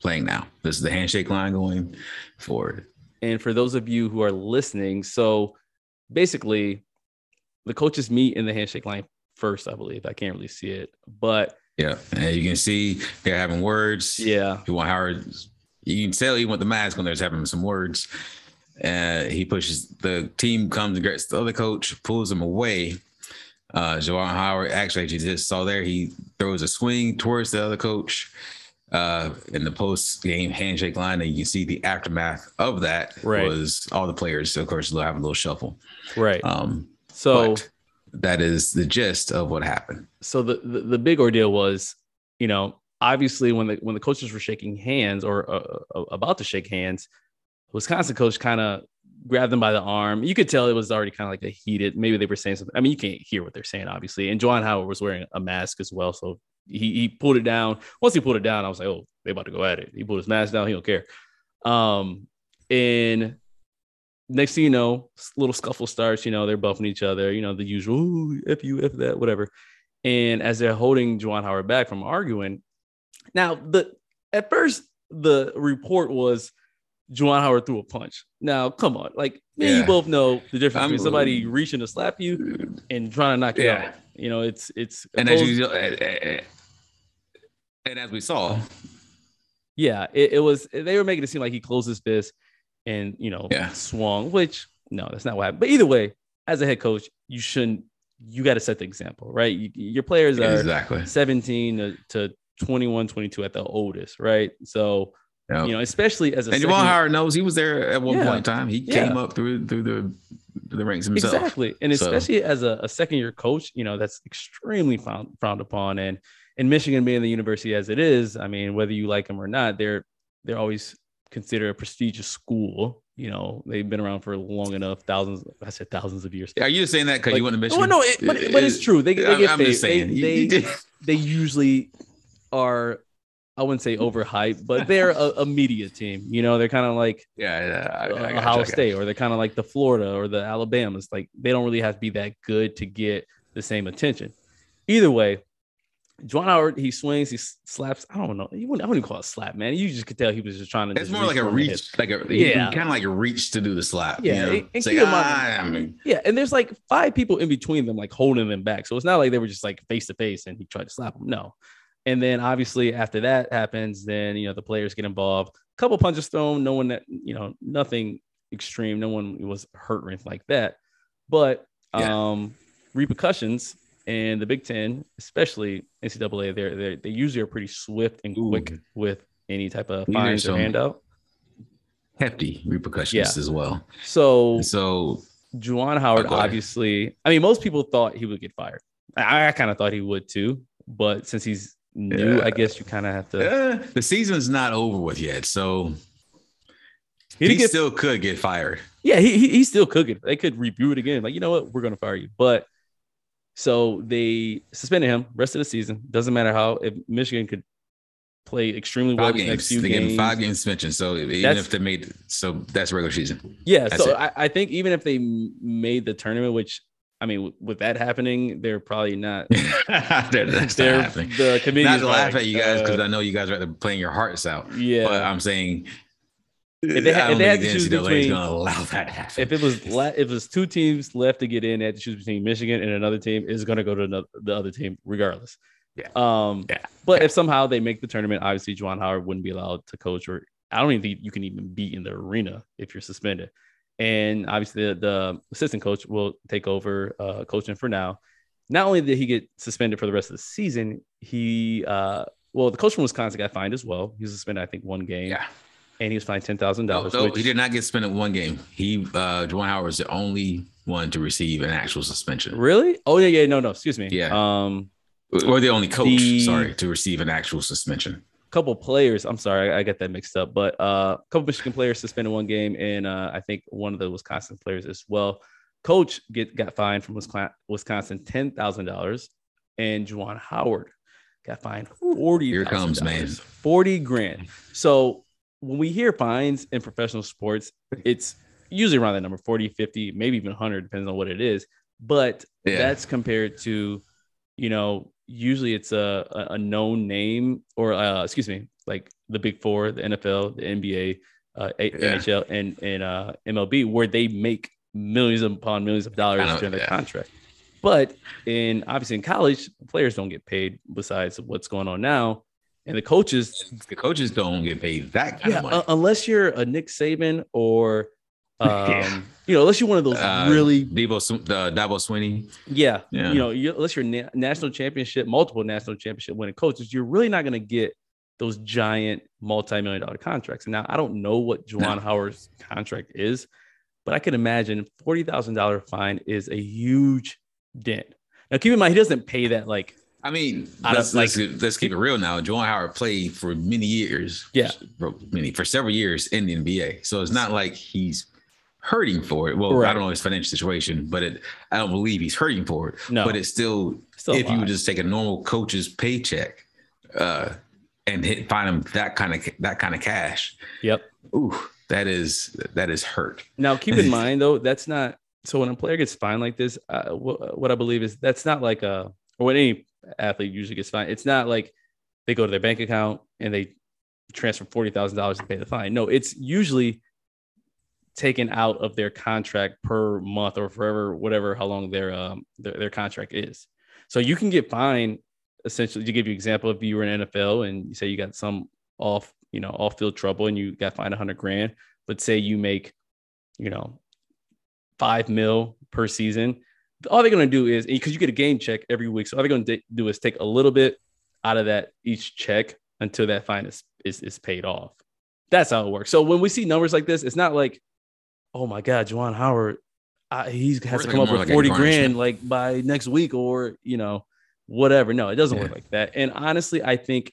playing now. This is the handshake line going forward. and for those of you who are listening, so basically the coaches meet in the handshake line first, I believe. I can't really see it, but Yeah. And you can see they're having words. yeah, Juwan Howard, you can tell even with the mask on, there's having some words. Uh, he pushes the team comes and gets the other coach, pulls him away. Uh, Juwan Howard actually, you just saw there, he throws a swing towards the other coach uh, in the post game handshake line. And you can see the aftermath of that Right. was all the players, of course, will have a little shuffle. right. Um, so that is the gist of what happened. so the, the the big ordeal was, you know, obviously when the when the coaches were shaking hands or uh, uh, about to shake hands, Wisconsin coach kind of grabbed them by the arm. You could tell it was already kind of like a heated. Maybe they were saying something. I mean, you can't hear what they're saying, obviously. And Juwan Howard was wearing a mask as well, so he he pulled it down. Once he pulled it down, I was like, oh, they about to go at it. He pulled his mask down. He don't care. Um, and next thing you know, little scuffle starts. You know, they're buffing each other. You know, the usual "Ooh, f you, f that, whatever. And as they're holding Juwan Howard back from arguing, now the at first the report was Juwan Howard threw a punch. Now, come on, like me and you both know the difference I'm- between somebody reaching to slap you and trying to knock you Yeah. out. You know, it's it's And as opposed- you, eh, eh, eh, and as we saw, yeah, it, it was they were making it seem like he closed his fist and you know Yeah. swung, which no, that's not what happened. But either way, as a head coach, you shouldn't you got to set the example, right? You, your players are exactly. 17 to, to 21, 22 at the oldest, right? So, Yep. you know, especially as a and Juwan Howard knows he was there at one Yeah. point in time. He Yeah. came up through through the the ranks himself. Exactly. And So- especially as a, a second year coach, you know, that's extremely frowned, frowned upon. And in Michigan being the university as it is, I mean, whether you like them or not, they're they're always considered a prestigious school. You know, they've been around for long enough, thousands, I said thousands of years. Are you just saying that because Like- you went to Michigan? no, it, but, but it's uh, true. They, they I'm, get I'm paid. just saying. They, they, they usually are, I wouldn't say overhyped, but they're a, a media team. You know, they're kind of like yeah, yeah, I, I Ohio you. State, or they're kind of like the Florida or the Alabamas. Like they don't really have to be that good to get the same attention. Either way, Juwan Howard he swings, he slaps. I don't know. You wouldn't, I wouldn't call it slap, man. You just could tell he was just trying to. It's more like a for the hit. reach, like a Yeah. yeah, kind of like a reach to do the slap. Yeah, you know? and- and like, ah, I mean, Yeah, and there's like five people in between them, like holding them back. So it's not like they were just like face to face and he tried to slap them. No. And then obviously after that happens, then you know the players get involved. A couple punches thrown, no one that you know, nothing extreme. No one was hurt or anything like that. But Yeah. um repercussions and the Big Ten, especially NCAA, they're, they're they usually are pretty swift and quick Ooh. with any type of fines or handout. hefty repercussions Yeah. as well. So So Juwan Howard, ahead. obviously, I mean, most people thought he would get fired. I, I kind of thought he would too, but since he's new, Yeah. I guess you kind of have to. uh, the season's not over with yet. So He he, get, still could get fired. yeah, he, he he still could get. They could review it again. Like you know what, we're gonna fire you. But so they suspended him rest of the season. Doesn't matter how if Michigan could play extremely well Five next games. few They gave him games. five game suspension. So even That's- if they made so that's regular season. Yeah, That's so. I, I think even if they made the tournament, which I mean, with, that happening, they're probably not. that's they're not the. Not to laugh like, at you guys because uh, I know you guys are playing your hearts out. yeah, But I'm saying If they had- I don't if they had to choose between- gonna allow that to happen. if it was la- if it was two teams left to get in, they had to choose between Michigan and another team. Is going to go to another, the other team regardless. Yeah. Um. Yeah. But if somehow they make the tournament, obviously Juwan Howard wouldn't be allowed to coach, or I don't even think you can even be in the arena if you're suspended. And obviously the, the assistant coach will take over uh, coaching for now. Not only did he get suspended for the rest of the season, he uh, well, the coach from Wisconsin got fined as well. He was suspended, I think, one game. Yeah. And he was fined ten thousand dollars. No, he did not get suspended one game. He uh Juwan Howard was the only one to receive an actual suspension. Really? Oh yeah, yeah. No, no. Excuse me. Yeah. Um, Or the only coach, The- sorry, to receive an actual suspension. Couple players. I'm sorry, I, I get that mixed up. But uh, a couple Michigan players suspended one game, and uh, I think one of the Wisconsin players as well. Coach get got fined from Wisconsin, Wisconsin ten thousand dollars, and Juwan Howard got fined forty. Here comes, man. Forty grand. So when we hear fines in professional sports, it's usually around that number 40, 50, maybe even 100, depends on what it is. But Yeah. that's compared to, you know, usually it's a, a- known name or, uh, excuse me, like the big four, the NFL, the NBA, uh, Yeah. NHL, and, and uh, MLB, where they make millions upon millions of dollars during their yeah. contract. But in obviously in college, players don't get paid besides what's going on now. And the coaches The coaches don't get paid that kind yeah, of money. uh, unless you're a Nick Saban or, um, Yeah. you know, unless you're one of those Uh, really, Debo, uh, Dabo Swinney. yeah, Yeah. you know, you, unless you're na- national championship, multiple national championship winning coaches, you're really not going to get those giant multi-million dollar contracts. Now, I don't know what Juwan No. Howard's contract is, but I can imagine forty thousand dollar fine is a huge dent. Now, keep in mind, he doesn't pay that like I mean, Out of, let's, let's, let's keep it real now. Juwan Howard played for many years. Yeah. For many for several years in the NBA. So it's not like he's hurting for it. Well, Right. I don't know his financial situation, but it I don't believe he's hurting for it. No. But it's still, still if you would just take a normal coach's paycheck uh and hit find him that kind of that kind of cash. Yep. Ooh, that is that is hurt. Now, keep in mind though, that's not so when a player gets fined like this. Uh, what, what I believe is that's not like a or when any athlete usually gets fined. It's not like they go to their bank account and they transfer forty thousand dollars to pay the fine. No, it's usually taken out of their contract per month or forever, whatever how long their um their, their contract is. So you can get fined essentially to give you an example if you were in NFL and you say you got some off you know off field trouble and you got fined a hundred grand. Let's say you make you know five mil per season. All they're going to do is because you get a game check every week. So all they're going to do is take a little bit out of that each check until that fine is, is, is paid off. That's how it works. So when we see numbers like this, it's not like, oh my God, Juwan Howard, uh, he's has to come up like- with like 40 grand like by next week or, you know, whatever. No, it doesn't work like that. And honestly, I think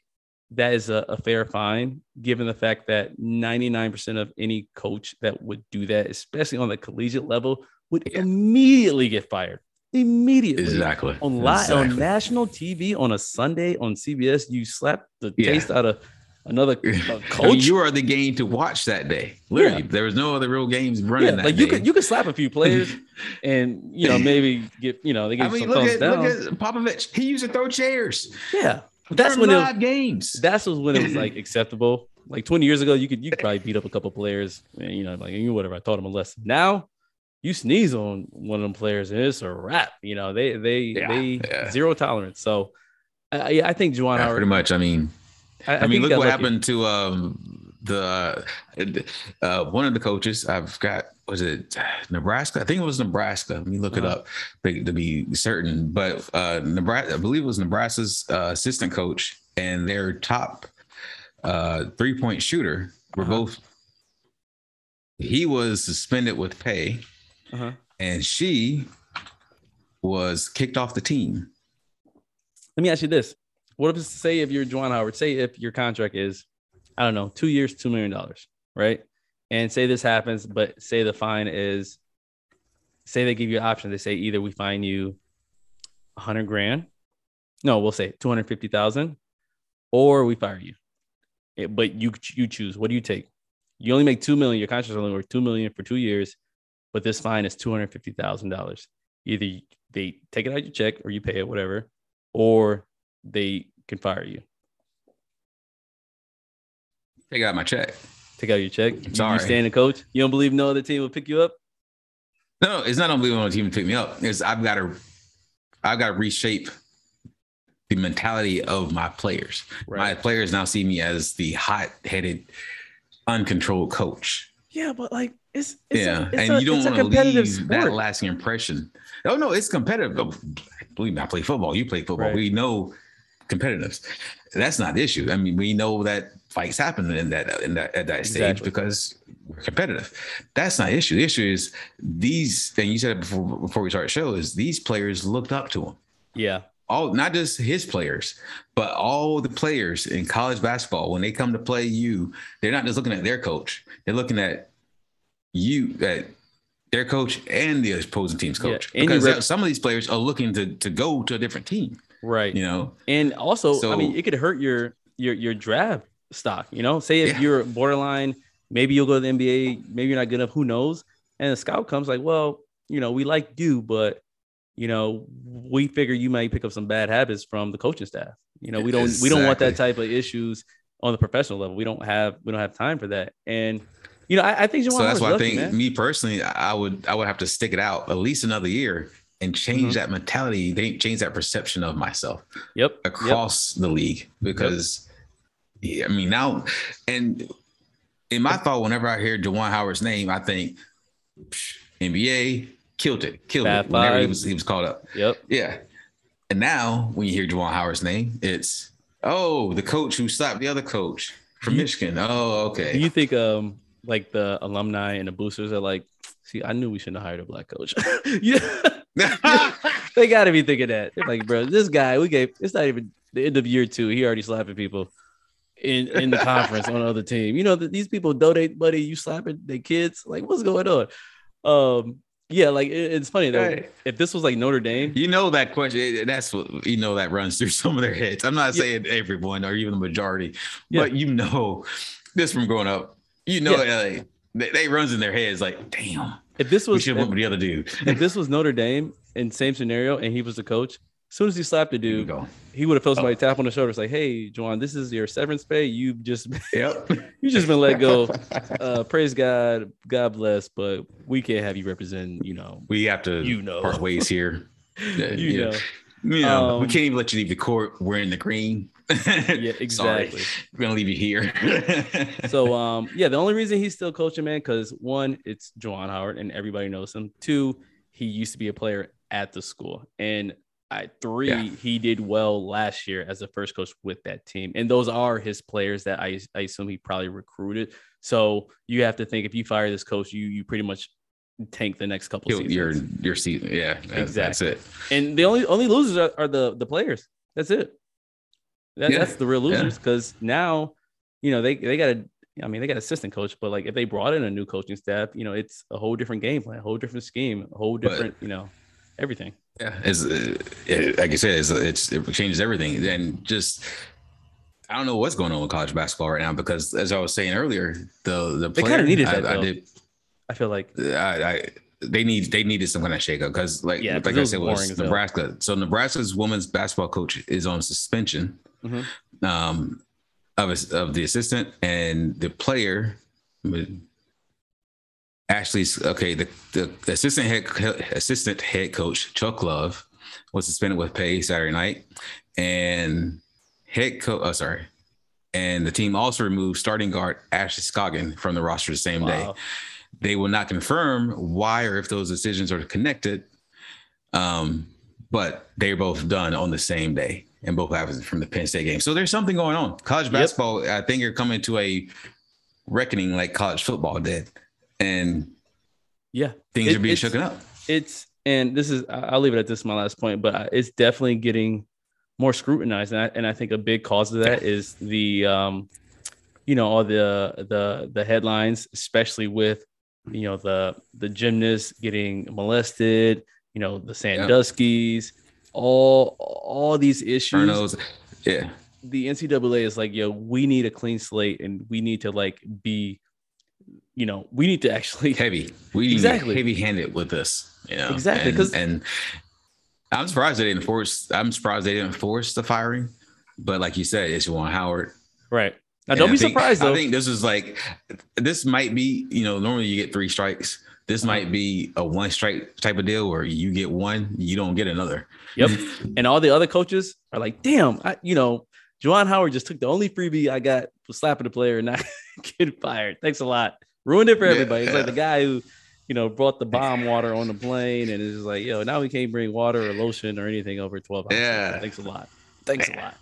that is a, a fair fine given the fact that 99% of any coach that would do that, especially on the collegiate level, would Yeah. immediately get fired. Immediately. Exactly. On, li- Exactly. on national TV on a Sunday on CBS, you slap the Yeah. taste out of another uh, I mean, coach. you are the game to watch that day. Literally, Yeah. there was no other real games running yeah, that like day. you could you could slap a few players and you know maybe get you know they I get mean, some look thumbs at down. look at Popovich. He used to throw chairs. yeah, that's when it was, live games. that's was when it was like acceptable. Like 20 years ago, you could you could probably beat up a couple players, and, you know, like you whatever. I taught them a lesson. Now, you sneeze on one of them players, and it's a wrap. You know, they they Yeah, they yeah. zero tolerance. So, I yeah, I think Juwan Yeah, Howard. pretty much. I mean, I, I, mean, look what lucky. happened to um the uh, one of the coaches. I've got was it Nebraska? I think it was Nebraska. Let me look it Uh-huh. up to, to be certain. But uh Nebraska, I believe it was Nebraska's uh, assistant coach and their top uh three point shooter were Uh-huh. both. He was suspended with pay, Uh-huh. and she was kicked off the team. Let me ask you this: What if say if you're Juwan Howard, say if your contract is, I don't know, two years, two million dollars, right? And say this happens, but say the fine is, say they give you an option. They say either we fine you a hundred grand, no, we'll say two hundred fifty thousand, or we fire you. It- but you you choose. What do you take? You only make two million. Your contract's only worth two million for two years, but this fine is two hundred fifty thousand dollars. Either they take it out your check or you pay it, whatever, or they can fire you. Take out my check. Take out your check. You- Sorry. You stand the coach. You don't believe no other team will pick you up. No, it's not unbelievable on the team to pick me up. It's I've got to, I've got to reshape the mentality of my players. My players now see me as the hot-headed, uncontrolled coach. Yeah, but like It's, it's yeah, a, it's and a, you don't want to leave that sport. lasting impression. Oh no, it's competitive. Oh, Believe me, I play football. You play football. Right. We know competitiveness. That's not the issue. I mean, we know that fights happen in that in that at that stage Exactly. because we're competitive. That's not the issue. The issue is these. And you said it before before we started the show. Is these players looked up to him Yeah, all not just his players, but all the players in college basketball, when they come to play you, they're not just looking at their coach, they're looking at you at their coach and the opposing team's coach. you because rep- some of these players are looking to to go to a different team, right. you know. And also, I mean, it could hurt your your your draft stock. You know, say if Yeah. you're borderline, maybe you'll go to the NBA, maybe you're not good enough. Who knows? And the scout comes like, well, you know, we like you, but you know, we figure you might pick up some bad habits from the coaching staff. You know, we don't we don't want that type of issues on the professional level. We don't have we don't have time for that. And you know, I, I think Juwan So that's why I think man. me personally, I would I would have to stick it out at least another year and change Mhm. that mentality, they change that perception of myself. Yep. Yep. across the league because yeah, I mean now and in my thought, whenever I hear Juwan Howard's name, I think NBA killed it, killed Fab it whenever he was he was called up. Yep. Yeah. And now when you hear Juwan Howard's name, it's oh, the coach who slapped the other coach from You- Michigan. Oh, Do okay. you think um like the alumni and the boosters are like, see, I knew we shouldn't have hired a black coach. yeah. They gotta be thinking that. They're like, bro, this guy, we gave it's not even the end of year two. He already slapping people in in the conference on the other team. You know that these people donate money, you slapping their kids. Like, what's going on? Um, yeah, like it- it's funny though. If this was like Notre Dame, You know that question. That's what you know that runs through some of their heads. I'm not Yeah. saying everyone or even the majority, Yeah. but you know this from growing up. You know, Yeah. like, they, they runs in their heads like, damn, if this we was should have went with the other dude. if this was Notre Dame in same scenario and he was the coach, as soon as he slapped the dude, he would have felt somebody Oh. tap on the shoulder. It's like, hey, Juwan, this is your severance pay. You've just Yep. you just been let go. Uh, praise God, God bless, but we can't have you represent. You know, we have to You know. part ways here. You know, You know, we Um, can't even let you leave the court wearing the green. yeah, exactly. We're gonna leave you here. So, um, yeah, the only reason he's still coaching, man, because one, it's Juwan Howard, and everybody knows him. Two, he used to be a player at the school, and I three, Yeah. he did well last year as a first coach with that team, and those are his players that I, I assume he probably recruited. So you have to think if you fire this coach, you you pretty much tank the next couple seasons. your your season. Yeah, that's, that's Exactly. it. and the only only losers are, are the the players. That's it. That, Yeah. That's the real losers because now, you know, they they got a. I mean, they got assistant coach, but like if they brought in a new coaching staff, you know, it's a whole different game plan, a whole different scheme, a whole But- different, you know, everything. Yeah, it's uh, it, like I said, it's, it's it changes everything. And just I don't know what's going on with college basketball right now because as I was saying earlier, the the They kinda needed I, that, I did I feel like I, I they need they needed some kind of shakeup because like Yeah, like I said was. Nebraska. So Nebraska's women's basketball coach is on suspension Mhm. um, of his, of the assistant and the player. Actually, okay, the, the assistant head assistant head coach Chuck Love was suspended with pay Saturday night, and head coach. Oh, sorry, and the team also removed starting guard Ashley Scoggin from the roster the same day. They will not confirm why or if those decisions are connected. Um, but they're both done on the same day and both happened from the Penn State game. So there's something going on. College Yep. basketball, I think, you're coming to a reckoning like college football did, and yeah, things It- are being shaken up. it's and this is I'll leave it at this my last point, but it's definitely getting more scrutinized, and I, and I think a big cause of that is the um, you know, all the the the headlines, especially with you know the the gymnasts getting molested, you know, the Sandusky's, all all these issues. Burnos, yeah, The NCAA is like, yo, we need a clean slate, and we need to like be, you know, we need to actually heavy. We Exactly. heavy handed with this. You know? Exactly, And, 'cause- and I'm surprised they didn't force. I'm surprised they didn't force the firing. But like you said, it's Juwan Howard. right. Now, don't I be think- surprised though. I think this is like this might be, you know, normally you get three strikes. This might be a one strike type of deal where you get one, you don't get another. Yep. and all the other coaches are like, damn, I, you know, Juwan Howard just took the only freebie I got for slapping the player and not getting fired. Thanks a lot. ruined it for everybody. Yeah. It's like the guy who, you know, brought the bomb water on the plane and it's just like, yo, now we can't bring water or lotion or anything over 12 ounces. Yeah. Thanks a lot. Thanks a lot.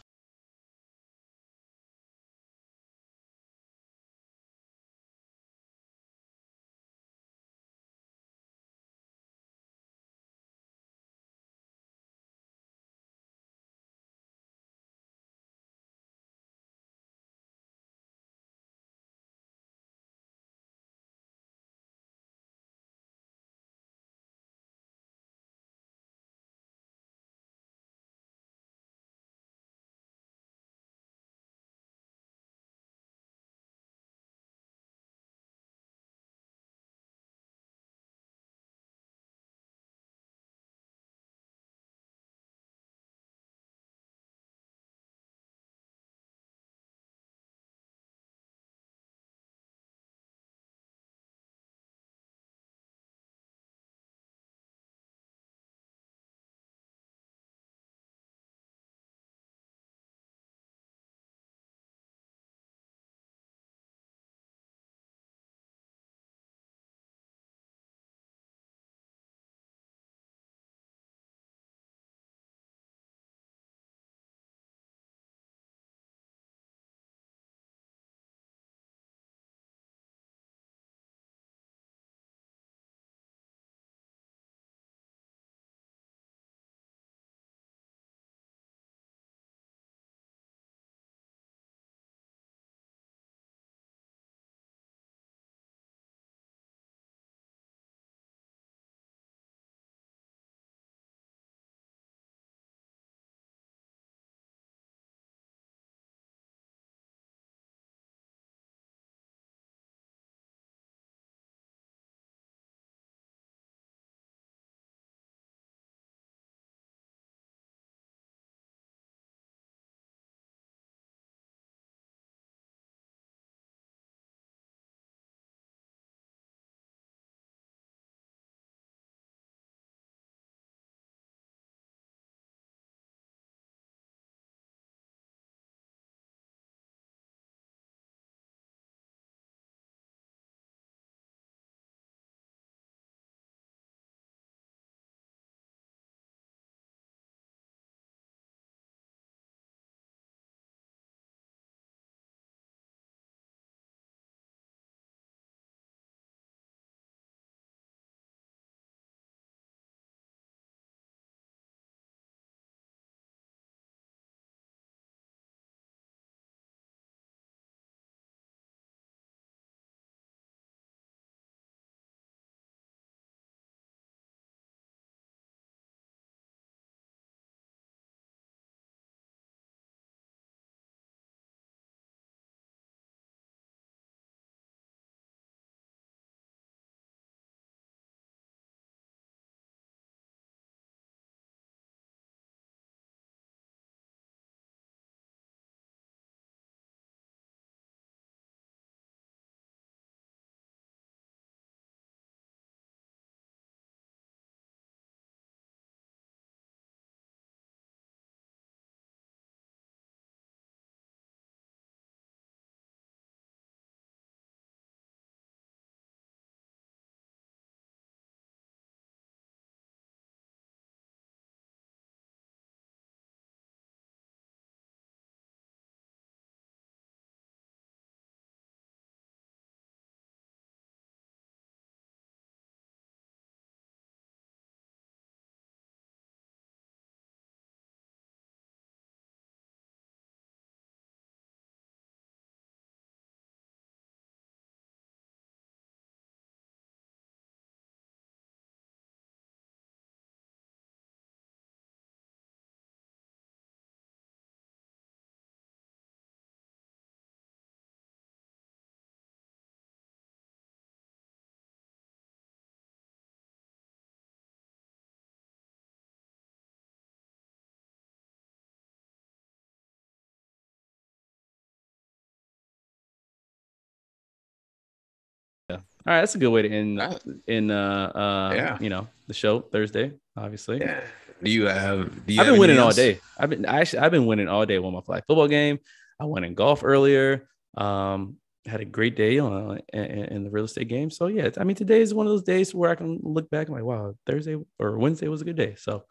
All right, that's a good way to end Uh, in uh uh Yeah. you know the show Thursday, obviously. Yeah. Do you have? Do you I've have been winning anything all day. I've been I actually I've been winning all day with my flag football game. I went in golf earlier. Um, had a great day on in, in, the real estate game. So yeah, I mean today is one of those days where I can look back and like, wow, Thursday or Wednesday was a good day. So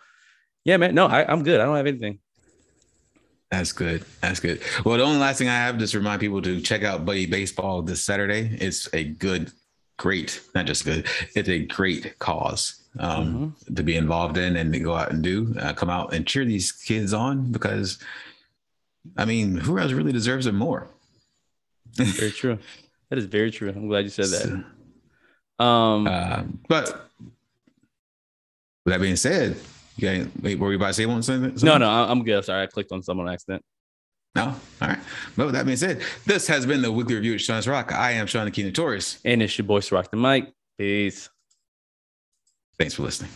yeah, man. No, I, I'm good. I don't have anything. That's good. That's good. Well, the only last thing I have just remind people to check out Buddy Baseball this Saturday. It's a good, great, not just good. It's a great cause um, mm-hmm. to be involved in and to go out and do. Uh, come out and cheer these kids on because, I mean, who else really deserves it more? very true. That is very true. I'm glad you said that. Um, uh, but with that being said, you got wait, were we about to say one something? No, no, I'm good. Sorry, I clicked on someone accident. No, all right. But with that being said, this has been the weekly review of Sean's Rock. I am Sean Akina Torres. And it's your boy Rock the Mic. Peace. Thanks for listening.